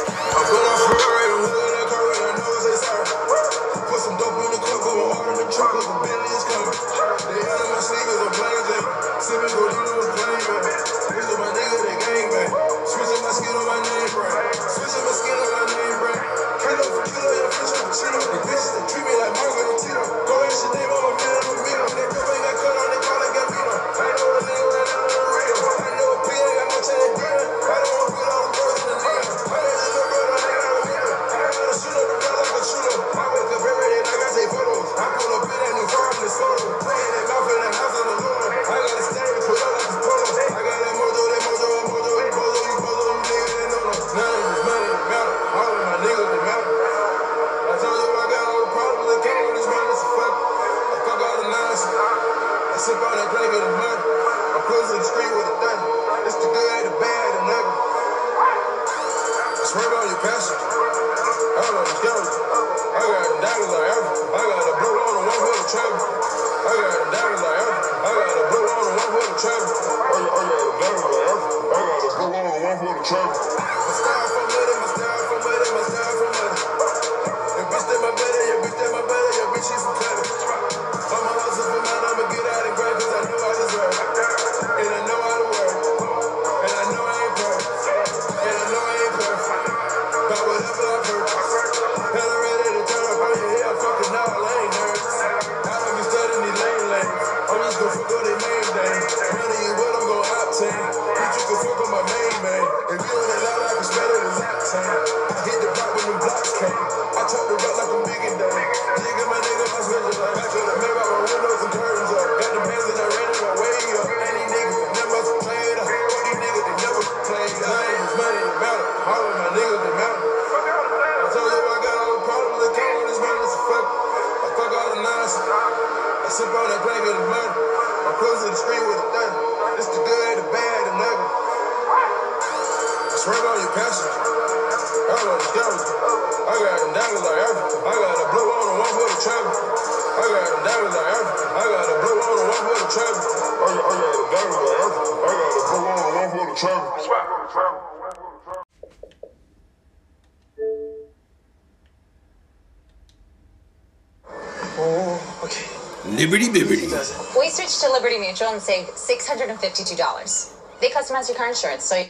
S4: Bibbidi bibbidi.
S5: We switched to Liberty Mutual and saved $652. They customize your car insurance, so you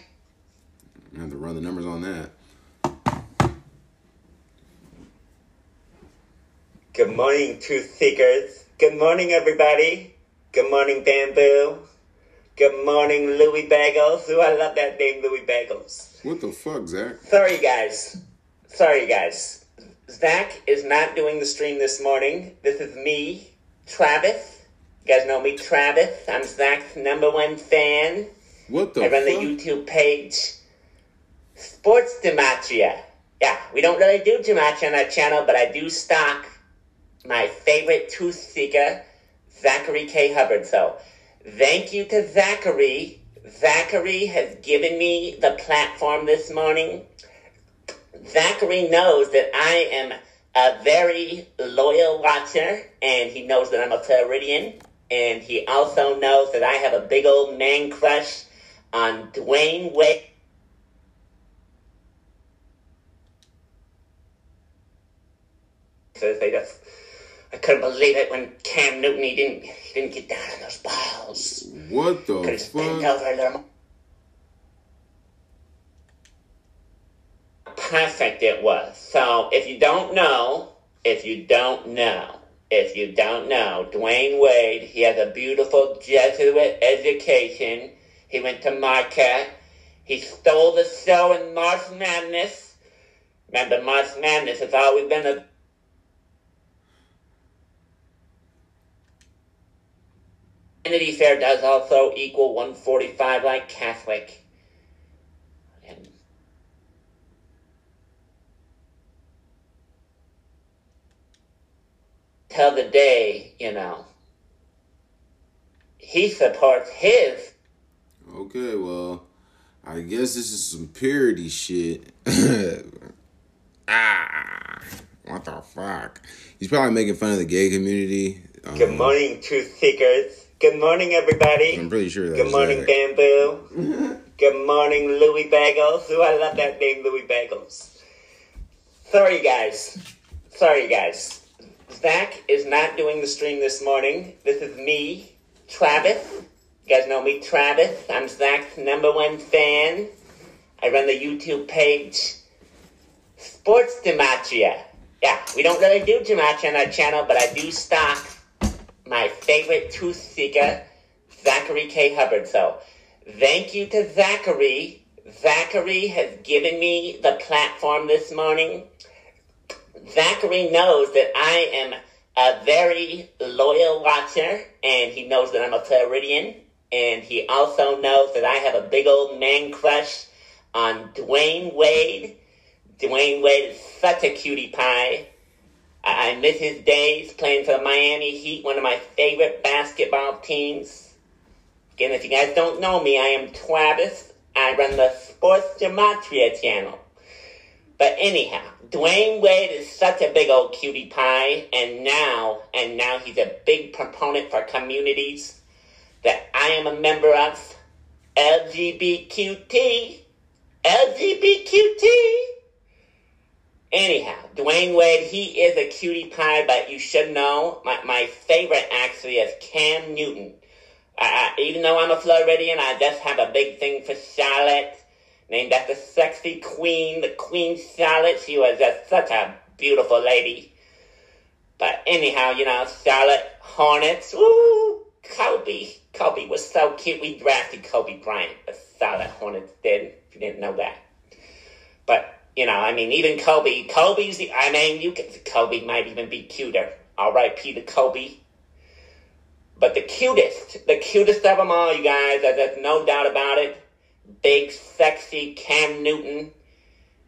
S4: I have to run the numbers on that.
S6: Good morning, truth seekers. Good morning, everybody. Good morning, Bamboo. Good morning, Louis Bagels. Ooh, I love that name, Louis Bagels.
S4: What the fuck, Zach?
S6: Sorry, guys. Sorry, guys. Zach is not doing the stream this morning. This is me, Travis. You guys know me, Travis. I'm Zach's number one fan.
S4: What the
S6: I run
S4: fuck?
S6: the YouTube page Sports Gematria. Yeah, we don't really do gematria on our channel, but I do stock my favorite tooth seeker, Zachary K. Hubbard. So thank you to Zachary. Zachary has given me the platform this morning. Zachary knows that I am a very loyal watcher, and he knows that I'm a Floridian, and he also knows that I have a big old man crush on Dwyane Wade. So they just, I couldn't believe it when Cam Newton he didn't he didn't get down on those balls.
S4: What the
S6: Could have bent
S4: fuck?
S6: Perfect it was. So if you don't know, if you don't know, if you don't know, Dwyane Wade, he has a beautiful Jesuit education. He went to Marquette. He stole the show in March Madness. Remember, March Madness has always been a Vanity Fair does also equal 145 like Catholic. And till the day, you know, he supports his
S4: Okay, well, I guess this is some purity shit. ah, what the fuck? He's probably making fun of the gay community. Um,
S6: Good morning, truth seekers. Good morning, everybody.
S4: I'm pretty sure that
S6: Good morning,
S4: Zach.
S6: Bamboo. Good morning, Louis Bagels. Ooh, I love that name, Louis Bagels. Sorry, guys. Sorry, guys. Zach is not doing the stream this morning. This is me, Travis. You guys know me, Travis. I'm Zach's number one fan. I run the YouTube page Sports Gematria. Yeah, we don't really do gematria on our channel, but I do stock my favorite truth seeker, Zachary K. Hubbard. So thank you to Zachary. Zachary has given me the platform this morning. Zachary knows that I am a very loyal watcher, and he knows that I'm a Floridian, and he also knows that I have a big old man crush on Dwyane Wade. Dwyane Wade is such a cutie pie. I, I miss his days playing for the Miami Heat, one of my favorite basketball teams. Again, if you guys don't know me, I am Travis. I run the Sports Gematria channel. But anyhow, Dwyane Wade is such a big old cutie pie, and now, and now he's a big proponent for communities that I am a member of. LGBTQT. LGBTQT. Anyhow, Dwyane Wade, he is a cutie pie, but you should know my, my favorite actually is Cam Newton. Uh, even though I'm a Floridian, I just have a big thing for Charlotte, named after sexy queen, the Queen Charlotte. She was just such a beautiful lady. But anyhow, you know, Charlotte Hornets. Ooh, Kobe. Kobe was so cute. We drafted Kobe Bryant, the Charlotte Hornets did. If you didn't know that. But you know, I mean, even Kobe. Kobe's. The, I mean, you. Kobe might even be cuter. R.I.P. to Kobe. But the cutest, the cutest of them all, you guys. There's no doubt about it. Big, sexy Cam Newton.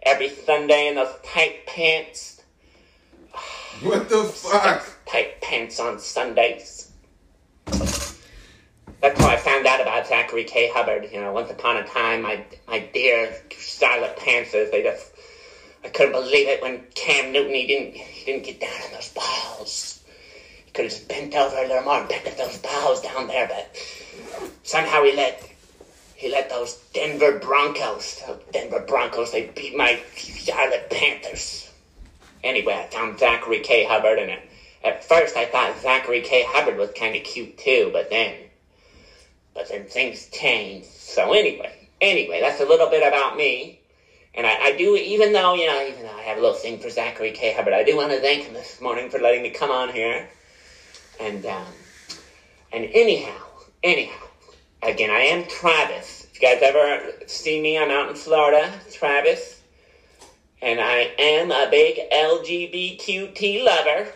S6: Every Sunday in those tight pants.
S4: What the fuck?
S6: Tight pants on Sundays. That's how I found out about Zachary K. Hubbard. You know, once upon a time, my my dear Charlotte Panthers, they just I couldn't believe it when Cam Newton he didn't he didn't get down on those balls. He could have just bent over a little more and picked up those balls down there, but somehow he let he let those Denver Broncos, those Denver Broncos, they beat my Charlotte Panthers. Anyway, I found Zachary K. Hubbard, and at, first I thought Zachary K. Hubbard was kind of cute too, but then but then things changed. So anyway, anyway, that's a little bit about me. And I, I do, even though, you know, even though I have a little thing for Zachary K. Hubbard, I do want to thank him this morning for letting me come on here. And, um, and anyhow, anyhow, again, I am Travis. If you guys ever see me, I'm out in Florida, Travis. And I am a big LGBTQT lover.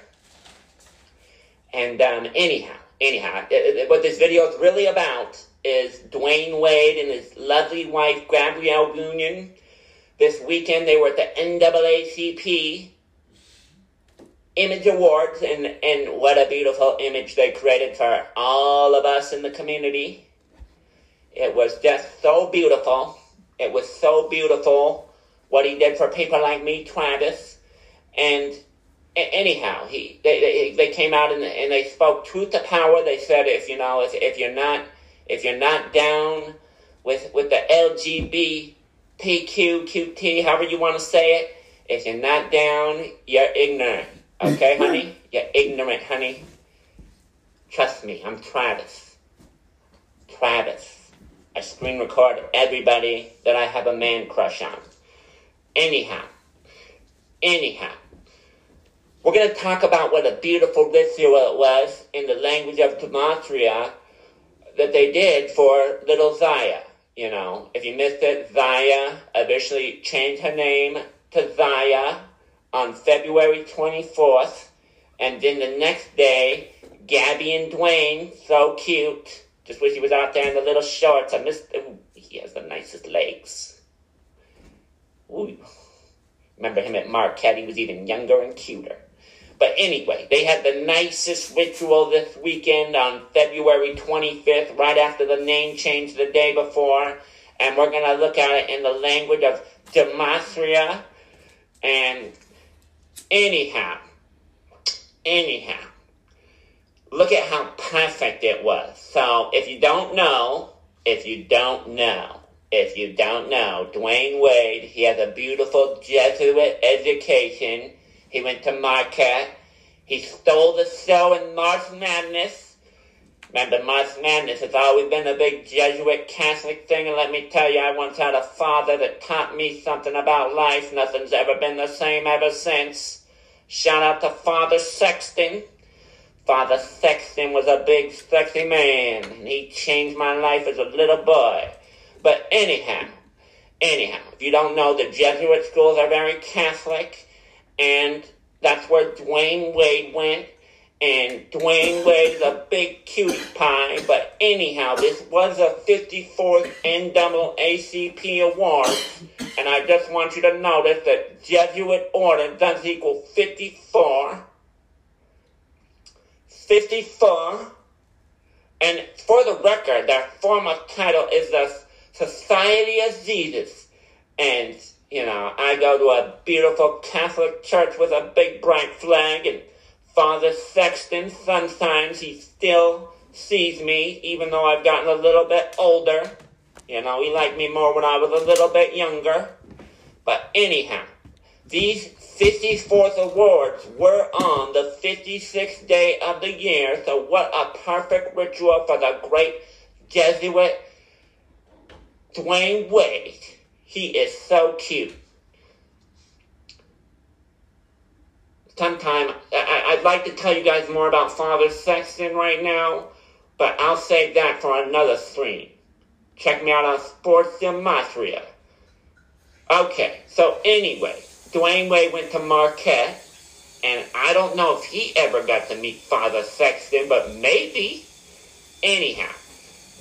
S6: And um, anyhow, anyhow, it- it- what this video is really about is Dwyane Wade and his lovely wife Gabrielle Union. This weekend they were at the NAACP Image Awards, and, and what a beautiful image they created for all of us in the community. It was just so beautiful. It was so beautiful what he did for people like me, Travis. And anyhow, he they, they, they came out and, and they spoke truth to power. They said if you know if, if you're not if you're not down with with the LGBTQ QT, however you want to say it, if you're not down, you're ignorant. Okay, honey, you're ignorant, honey. Trust me, I'm Travis. Travis. I screen record everybody that I have a man crush on. Anyhow, anyhow, we're going to talk about what a beautiful ritual it was in the language of Gematria that they did for little Zaya. You know, if you missed it, Zaya officially changed her name to Zaya on February 24th. And then the next day, Gabby and Dwyane, so cute. Just wish he was out there in the little shorts. I missed. Ooh, he has the nicest legs. Ooh. Remember him at Marquette? He was even younger and cuter. But anyway, they had the nicest ritual this weekend on February 25th, right after the name change the day before. And we're going to look at it in the language of Gematria. And anyhow, anyhow, look at how perfect it was. So if you don't know, if you don't know, if you don't know, Dwyane Wade, he has a beautiful Jesuit education. He went to Marquette. He stole the show in March Madness. Remember, March Madness has always been a big Jesuit Catholic thing, and let me tell you, I once had a father that taught me something about life. Nothing's ever been the same ever since. Shout out to Father Sexton. Father Sexton was a big, sexy man, and he changed my life as a little boy. But anyhow, anyhow, if you don't know, the Jesuit schools are very Catholic, and that's where Dwyane Wade went. And Dwyane Wade is a big cutie pie. But anyhow, this was a 54th NAACP award. And I just want you to notice that Jesuit order does equal 54. 54. And for the record, their former title is the Society of Jesus. And, you know, I go to a beautiful Catholic church with a big bright flag, and Father Sexton, sometimes he still sees me, even though I've gotten a little bit older. You know, he liked me more when I was a little bit younger. But anyhow, these 54th awards were on the 56th day of the year, so what a perfect ritual for the great Jesuit Dwyane Wade. He is so cute. Sometime, I, would like to tell you guys more about Father Sexton right now, but I'll save that for another stream. Check me out on Sports Gematria. Okay, so anyway, Dwyane Wade went to Marquette, and I don't know if he ever got to meet Father Sexton, but maybe. Anyhow,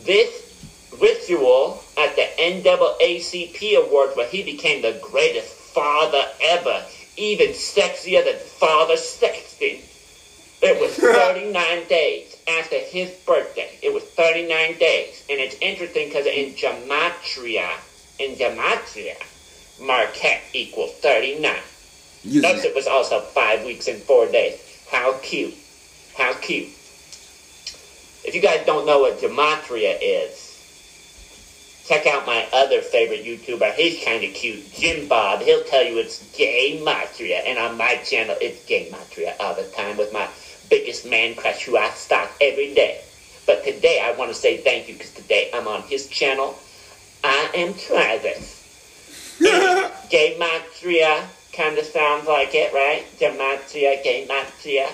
S6: this ritual at the NAACP Awards where he became the greatest father ever, even sexier than Father Sexton. It was 39 days after his birthday. It was 39 days. And it's interesting because in Gematria, in Gematria, Marquette equals 39. Notice it was also five weeks and four days. How cute. How cute. If you guys don't know what Gematria is, check out my other favorite YouTuber. He's kind of cute, Jim Bob. He'll tell you it's Gay Matria. And on my channel, it's Gay Matria all the time with my biggest man crush who I stalk every day. But today I want to say thank you because today I'm on his channel. I am Travis. Gay Matria kind of sounds like it, right? Gematria, Gay Matria.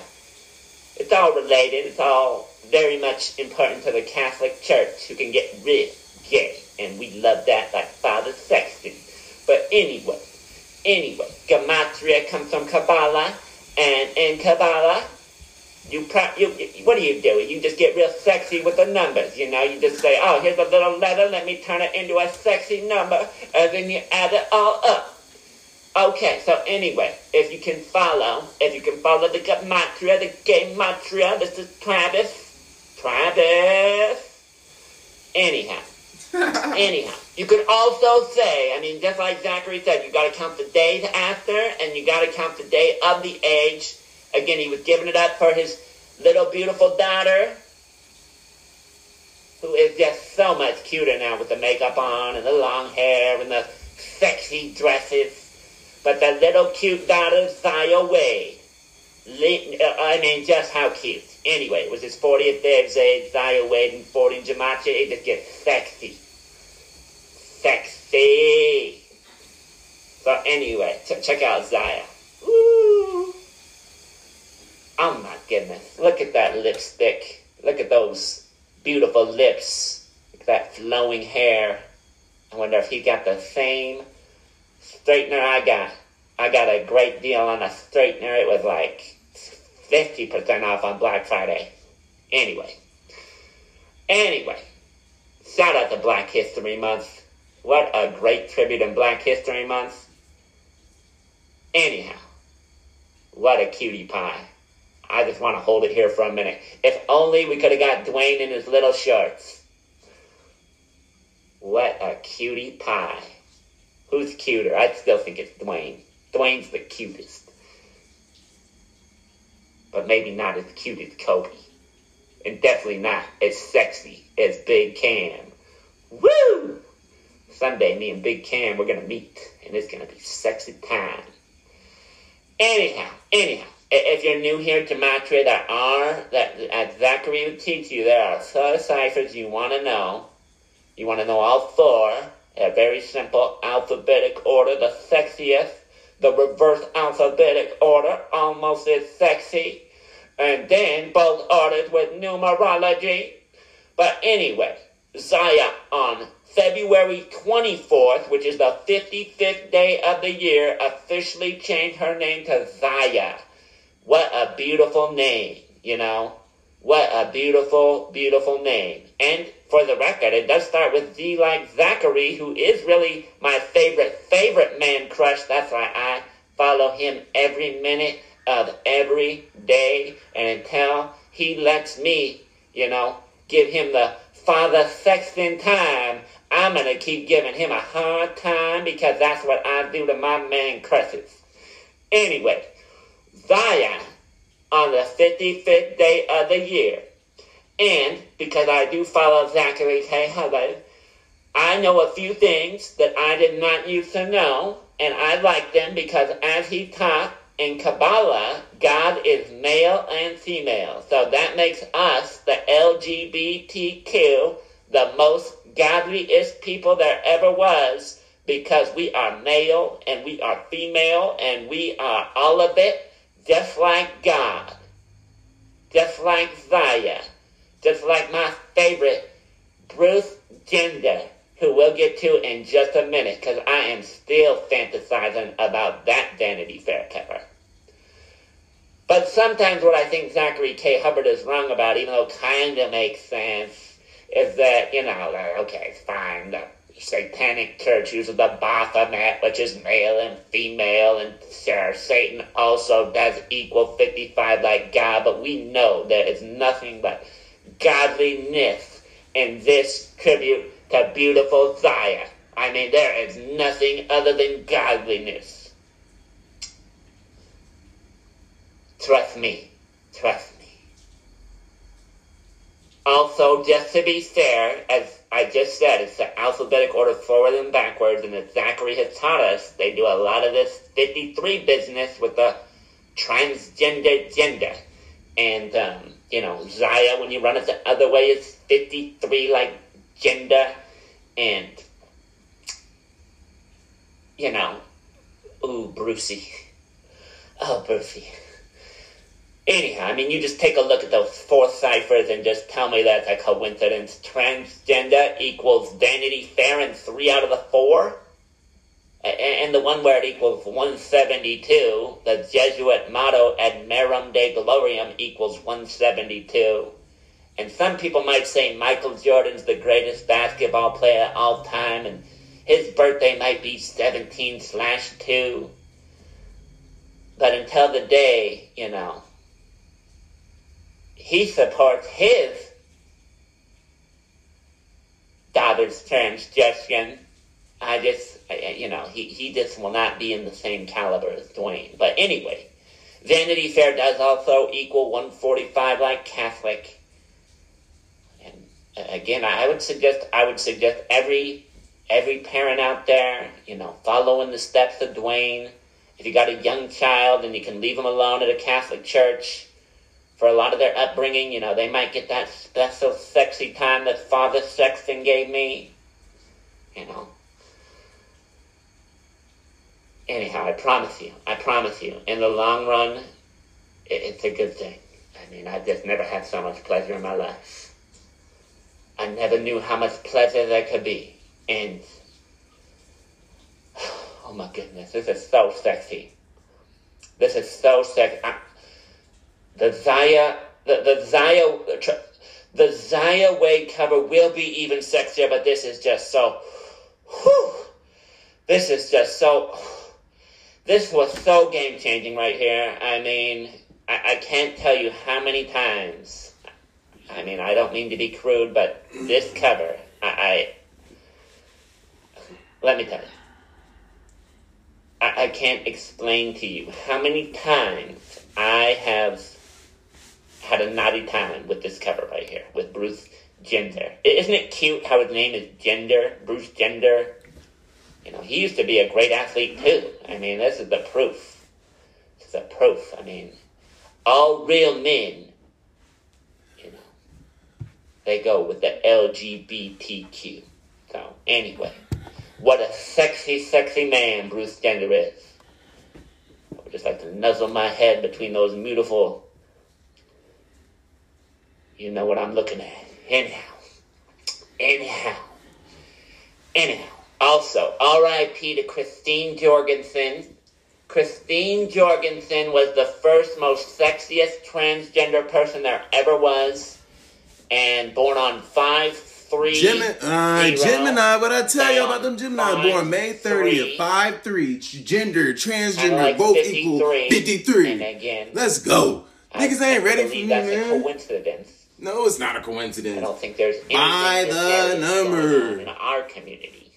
S6: It's all related. It's all very much important to the Catholic Church who can get rid gay and we love that like Father Sexton. But anyway, anyway, Gematria comes from Kabbalah, and in Kabbalah, You, pro- you, what do you do? You just get real sexy with the numbers, you know? You just say, oh, here's a little letter, let me turn it into a sexy number, and then you add it all up. Okay, so anyway, if you can follow, if you can follow the gematria, the gematria, this is Travis. Travis. Anyhow. Anyhow, you could also say, I mean, just like Zachary said, you got to count the days after, and you got to count the day of the age. Again, he was giving it up for his little beautiful daughter, who is just so much cuter now with the makeup on and the long hair and the sexy dresses. But the little cute daughter, Zaya Wade. Uh, I mean, just how cute. Anyway, it was his 40th day of Zaya Wade and 40 Jamacha. It just gets sexy. Sexy. So anyway, ch- check out Zaya. Woo. Oh my goodness. Look at that lipstick. Look at those beautiful lips. Look at that flowing hair. I wonder if he got the same straightener I got. I got a great deal on a straightener. It was like 50% off on Black Friday. Anyway. Anyway. Shout out to Black History Month. What a great tribute in Black History Month. Anyhow. What a cutie pie. I just want to hold it here for a minute. If only we could have got Dwyane in his little shorts. What a cutie pie. Who's cuter? I still think it's Dwyane. Dwyane's the cutest. But maybe not as cute as Kobe. And definitely not as sexy as Big Cam. Woo! Someday me and Big Cam, we're gonna meet. And it's gonna be sexy time. Anyhow, anyhow. If you're new here to Matra, there are, that Zachary would teach you, there are four ciphers you want to know. You want to know all four, a very simple alphabetic order, the sexiest, the reverse alphabetic order, almost as sexy, and then both orders with numerology. But anyway, Zaya on February 24th, which is the 55th day of the year, officially changed her name to Zaya. What a beautiful name, you know? What a beautiful, beautiful name. And for the record, it does start with Z like Zachary, who is really my favorite, favorite man crush. That's why I follow him every minute of every day and until he lets me, you know, give him the father sexton time, I'm going to keep giving him a hard time because that's what I do to my man crushes. Anyway, Zion on the 55th day of the year. And because I do follow Zachary K. I know a few things that I did not used to know, and I like them because as he taught in Kabbalah, God is male and female. So that makes us, the LGBTQ, the most godliest people there ever was because we are male and we are female and we are all of it just like God, just like Zaya, just like my favorite, Bruce Jenner, who we'll get to in just a minute because I am still fantasizing about that Vanity Fair cover. But sometimes what I think Zachary K. Hubbard is wrong about, even though it kind of makes sense, is that, you know, okay, it's fine, satanic church uses the Baphomet, which is male and female, and sure, Satan also does equal 55 like God, but we know there is nothing but godliness in this tribute to beautiful Zion. I mean, there is nothing other than godliness. Trust me. Trust me. Also, just to be fair, as I just said, it's the alphabetic order forward and backwards, and as Zachary has taught us, they do a lot of this 53 business with the transgender gender. And, um, you know, Zaya, when you run it the other way, it's 53 like gender. And, you know, ooh, Brucey. Oh, Brucey. Anyhow, I mean, you just take a look at those four ciphers and just tell me that's a coincidence. Transgender equals Vanity Fair in three out of the four? and the one where it equals 172, the Jesuit motto ad merum de gloriam equals 172. And some people might say Michael Jordan's the greatest basketball player of all time, and his birthday might be 17 slash 2. But until the day, you know, he supports his daughter's transgression. I just, you know, he, he just will not be in the same caliber as Dwyane. But anyway, Vanity Fair does also equal 145 like Catholic And uh, again, I would suggest I would suggest every every parent out there, you know, follow in the steps of Dwyane. If you got a young child and you can leave them alone at a Catholic church for a lot of their upbringing, you know, they might get that special sexy time that Father Sexton gave me. You know. Anyhow, I promise you, I promise you, in the long run, it's a good thing. I mean, I've just never had so much pleasure in my life. I never knew how much pleasure there could be. And oh my goodness, this is so sexy. This is so sexy. The Zaya, the, the Zaya, the Zaya Wade cover will be even sexier, but this is just so. Whew, this is just so. This was so game changing right here. I mean, I, I can't tell you how many times I mean, I don't mean to be crude, but this cover, I, I let me tell you, I, I can't explain to you how many times I have had a naughty time with this cover right here with Bruce Gender. Isn't it cute how his name is Gender, Bruce Gender? You know, he used to be a great athlete too. I mean, this is the proof. This is the proof. I mean, all real men you know, they go with the LGBTQ. So, anyway, what a sexy, sexy man Bruce Gender is. I would just like to nuzzle my head between those beautiful. You know what I'm looking at. Anyhow. Anyhow. Anyhow. Also, RIP to Christine Jorgensen. Christine Jorgensen was the first most sexiest transgender person there ever was and born on 5 3.
S7: Gemini, uh, Gemini, what I tell you about them Gemini five, born May 30th, 5 3, gender, transgender, like both equal 53.
S6: And again,
S7: let's go. I Niggas ain't ready for me,
S6: that's
S7: man.
S6: A coincidence.
S7: No, it's not a coincidence.
S6: I don't think there's
S7: by the number
S6: in our community.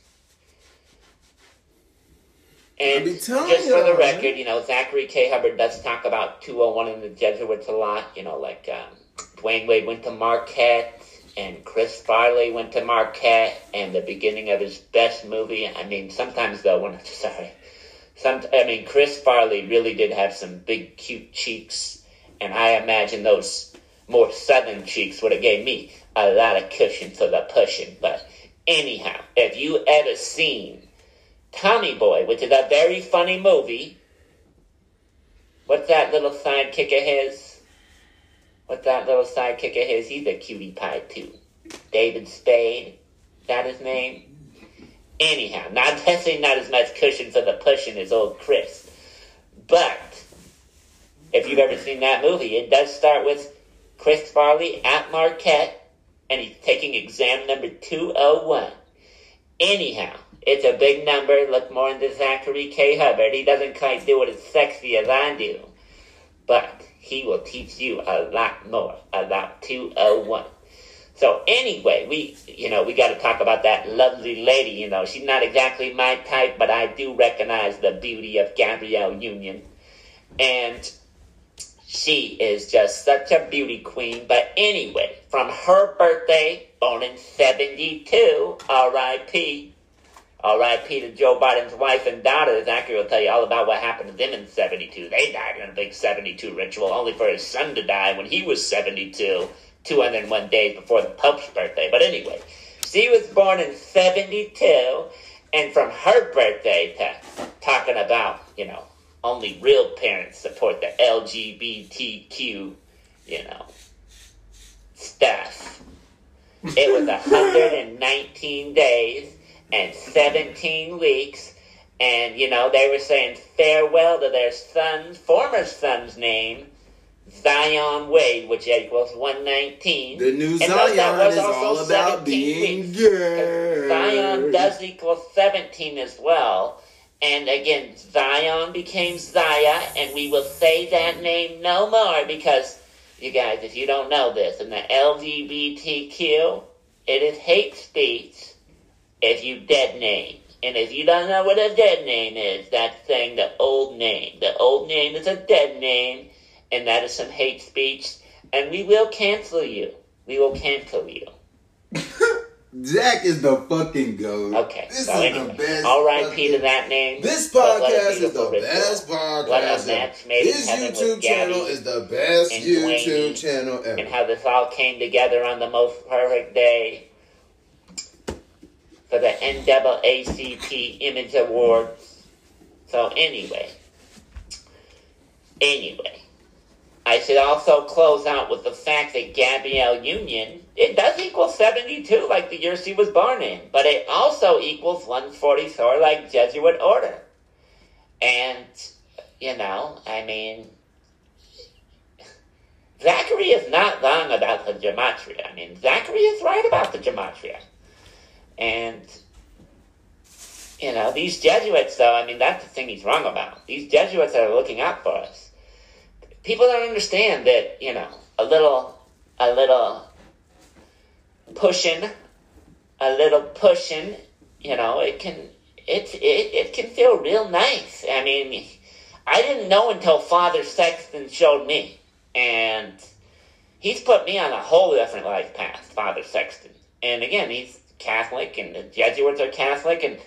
S6: And just
S7: for
S6: the record, you know, Zachary K. Hubbard does talk about 201 in the Jesuits a lot. You know, like um, Dwyane Wade went to Marquette, and Chris Farley went to Marquette, and the beginning of his best movie. I mean, sometimes though, when sorry, some I mean, Chris Farley really did have some big, cute cheeks, and I imagine those more southern cheeks would have gave me a lot of cushion for the pushing. But anyhow, if you ever seen Tommy Boy, which is a very funny movie, what's that little sidekick of his? What's that little sidekick of his? He's a cutie pie too. David Spade. Is that his name? Anyhow, not definitely not as much cushion for the pushing as old Chris. But if you've ever seen that movie, it does start with Chris Farley at Marquette, and he's taking exam number 201. Anyhow, it's a big number. Look more into Zachary K. Hubbard. He doesn't quite do it as sexy as I do. But he will teach you a lot more about 201. So anyway, we, you know, we got to talk about that lovely lady, you know, she's not exactly my type, but I do recognize the beauty of Gabrielle Union. And she is just such a beauty queen. But anyway, from her birthday, born in 72, R.I.P., R.I.P. to Joe Biden's wife and daughter. Zachary will tell you all about what happened to them in 72. They died in a big 72 ritual, only for his son to die when he was 72, 201 days before the Pope's birthday. But anyway, she was born in 72, and from her birthday to talking about, you know, only real parents support the LGBTQ, you know, stuff. It was 119 days and 17 weeks And, you know, they were saying farewell to their son, former son's name, Zion Wade, which equals 119.
S7: The new
S6: And
S7: Zion is
S6: also
S7: all about
S6: 17
S7: being
S6: weeks, Zion does equal 17 as well. And again, Zion became Zaya, and we will say that name no more because, you guys, if you don't know this, in the LGBTQ, it is hate speech if you dead name. And if you don't know what a dead name is, that's saying the old name. The old name is a dead name, and that is some hate speech, and we will cancel you. We will cancel you.
S7: Zach is the fucking goat.
S6: Okay,
S7: This
S6: so
S7: is
S6: anyway,
S7: the best.
S6: R.I.P.
S7: fucking-
S6: to that name.
S7: This
S6: but what a
S7: podcast is the
S6: ritual.
S7: best
S6: What a
S7: podcast.
S6: match made with
S7: YouTube channel
S6: Gabby
S7: is the best YouTube
S6: Dwyane
S7: channel ever.
S6: and how this all came together on the most perfect day for the NAACP Image Awards. So anyway, anyway, I should also close out with the fact that Gabrielle Union it does equal seventy two like the year she was born in, but it also equals one forty four like Jesuit order, and you know, I mean. Zachary is not wrong about the gematria. I mean, Zachary is right about the gematria. And, you know, these Jesuits, though, I mean, that's the thing he's wrong about. These Jesuits are looking out for us. People don't understand that, you know, a little, a little pushing, a little pushing, you know, it can, it, it, it can feel real nice. I mean, I didn't know until Father Sexton showed me. And he's put me on a whole different life path, Father Sexton. And again, he's Catholic, and the Jesuits are Catholic. And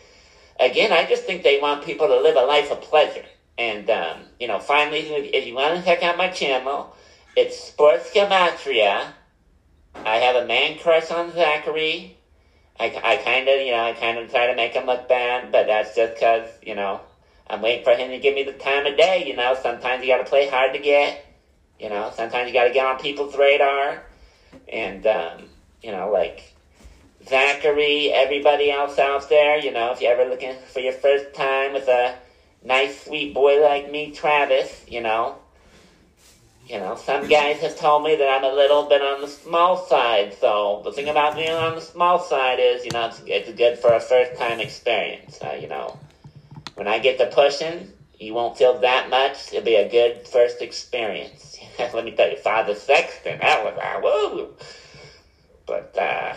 S6: again, I just think they want people to live a life of pleasure. And, um, you know, finally, if you want to check out my channel, it's Sports Gematria. I have a man crush on Zachary. I, I kind of, you know, I kind of try to make him look bad, but that's just because, you know, I'm waiting for him to give me the time of day, you know. Sometimes you got to play hard to get. You know, sometimes you got to get on people's radar. And, um, you know, like Zachary, everybody else out there, you know, if you're ever looking for your first time with a nice, sweet boy like me, Travis, you know, you know, some guys have told me that I'm a little bit on the small side. So the thing about being on the small side is, you know, it's, it's good for a first time experience. Uh, you know, when I get to pushing, you won't feel that much. It'll be a good first experience. Let me tell you, Father Sexton, that was a woo. But uh,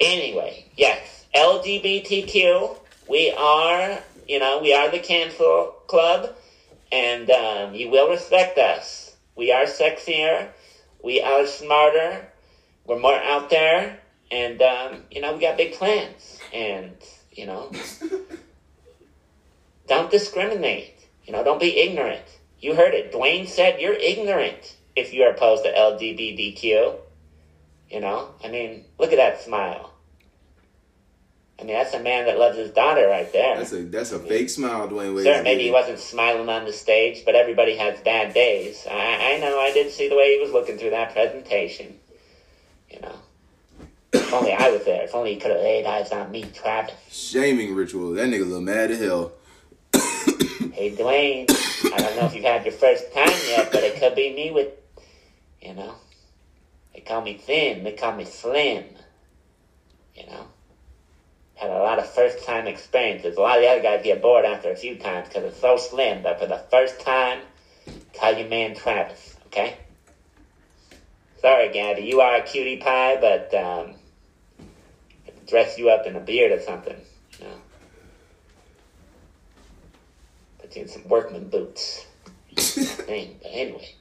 S6: anyway, yes, LGBTQ. We are, you know, we are the cancel club, and um, you will respect us. We are sexier. We are smarter. We're more out there, and um, you know, we got big plans. And you know, don't discriminate. You know, don't be ignorant. You heard it. Dwyane said you're ignorant if you're opposed to LGBTQ. You know, I mean, look at that smile. I mean, that's a man that loves his daughter right there.
S7: That's a that's a fake smile, Dwyane Wade.
S6: Sure, maybe he wasn't smiling on the stage, but everybody has bad days. I, I know, I did see the way he was looking through that presentation. You know. If only I was there. If only he could have laid eyes on me, Travis.
S7: Shaming ritual. That nigga look mad as hell.
S6: Hey, Dwyane, I don't know if you've had your first time yet, but it could be me with, you know, they call me thin, they call me slim, you know. Had a lot of first time experiences. A lot of the other guys get bored after a few times because it's so slim, but for the first time, call your man Travis, okay? Sorry, Gabby, you are a cutie pie, but um, dress you up in a beard or something, you know. Put you in some workman boots. thing. But anyway.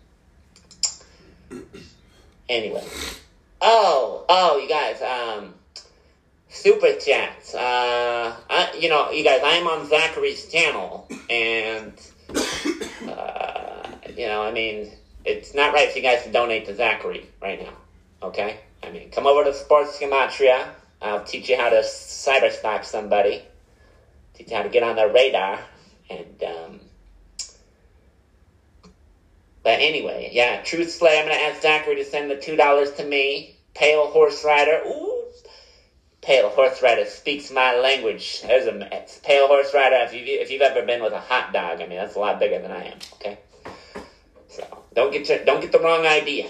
S6: Anyway. Oh, oh, you guys, um, super chats. Uh, I, you know, you guys, I am on Zachary's channel, and, uh, you know, I mean, it's not right for you guys to donate to Zachary right now, okay? I mean, come over to Sports Gematria. I'll teach you how to cyber stalk somebody, teach you how to get on their radar, and, um, but anyway, yeah, Truth Slayer, I'm to ask Zachary to send the $2 to me. Pale Horse Rider, ooh. Pale horse rider speaks my language. There's a pale horse rider. If you if you've ever been with a hot dog, I mean that's a lot bigger than I am. Okay, so don't get your, don't get the wrong idea.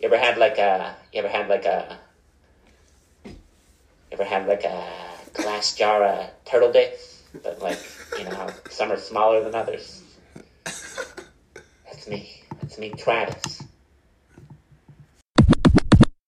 S6: You ever had like a you ever had like a you ever had like a glass jar of turtle dicks, but like you know some are smaller than others. That's me. That's me, Travis.